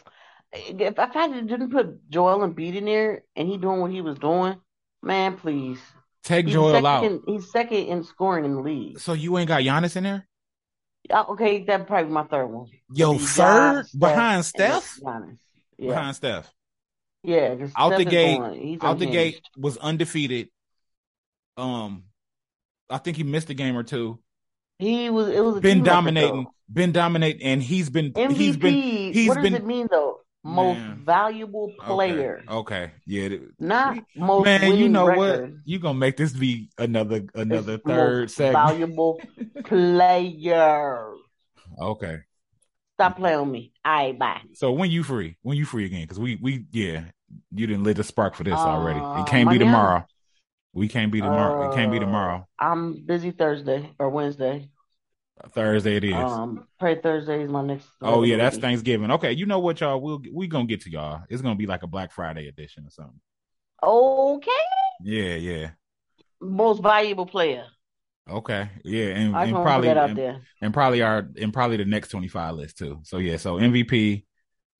If I didn't put Joel and Embiid in there and he doing what he was doing, man, please, Take He's Joel second out. in, he's second in scoring in the league. So you ain't got Giannis in there? Okay, that'd probably my third one. Yo, third Giannis, behind Steph? Yeah, Behind Steph. yeah. Out the Steph is gate- Out the gate was undefeated. Um, I think he missed a game or two. He was. It was a Been dominating, been dominating, and he's been MVP. he's been he's what does been- it mean though? Most Man. valuable player, Okay, yeah, not most man. You know record. what? You gonna make this be another another It's third most segment? valuable player. Okay. Stop playing with me. All right, bye. So when you free? When you free again? Because we we yeah, you didn't lit the spark for this already. Uh, It can't be tomorrow. We can't be tomorrow. it can't be Uh, tomorrow. I'm busy Thursday or Wednesday. Thursday it is. Um, pray Thursday is my next. oh yeah, that's availability. Thanksgiving. Okay, you know what, y'all? We'll we gonna get to y'all. It's gonna be like a Black Friday edition or something. Okay, Yeah, yeah. most valuable player. Okay, yeah, and, and just want to put probably and, there. and probably our and probably the next twenty five list too. So yeah, so MVP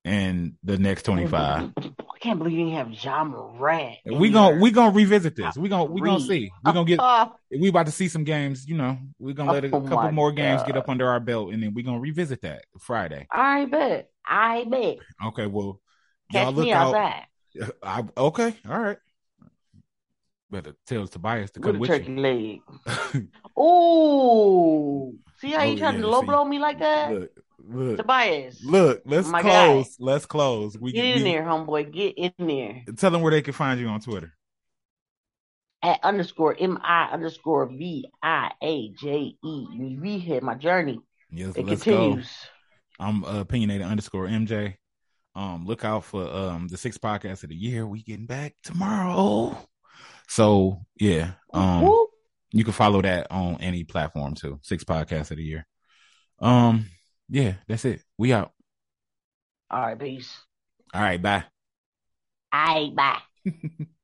and the next twenty five. I can't believe you didn't have Ja Morant. We gonna we gonna revisit this. We gonna we gonna see. We gonna get Oh, we about to see some games. You know, we're gonna let a Oh, couple more games get up under our belt, and then we're gonna revisit that Friday. I bet. I bet. Okay, well, y'all look me out. outside I, okay, all right. Better tell Tobias to with come with turkey you. leg. Ooh, see how Oh, you trying yeah, to low blow me like that, Look, look, Tobias? look. Let's close. Let's close. We, Get in we- there, homeboy. Get in there. Tell them where they can find you on Twitter. At underscore M I underscore V I A J E. We hit my journey. Yes, It let's go. continues. I'm uh, opinionated underscore MJ. Um, look out for um the sixth podcast of the year. We getting back tomorrow. So yeah, um, Whoop. you can follow that on any platform too. Six podcasts of the year. Um, yeah, that's it. We out. All right, peace. All right, bye. All right, bye.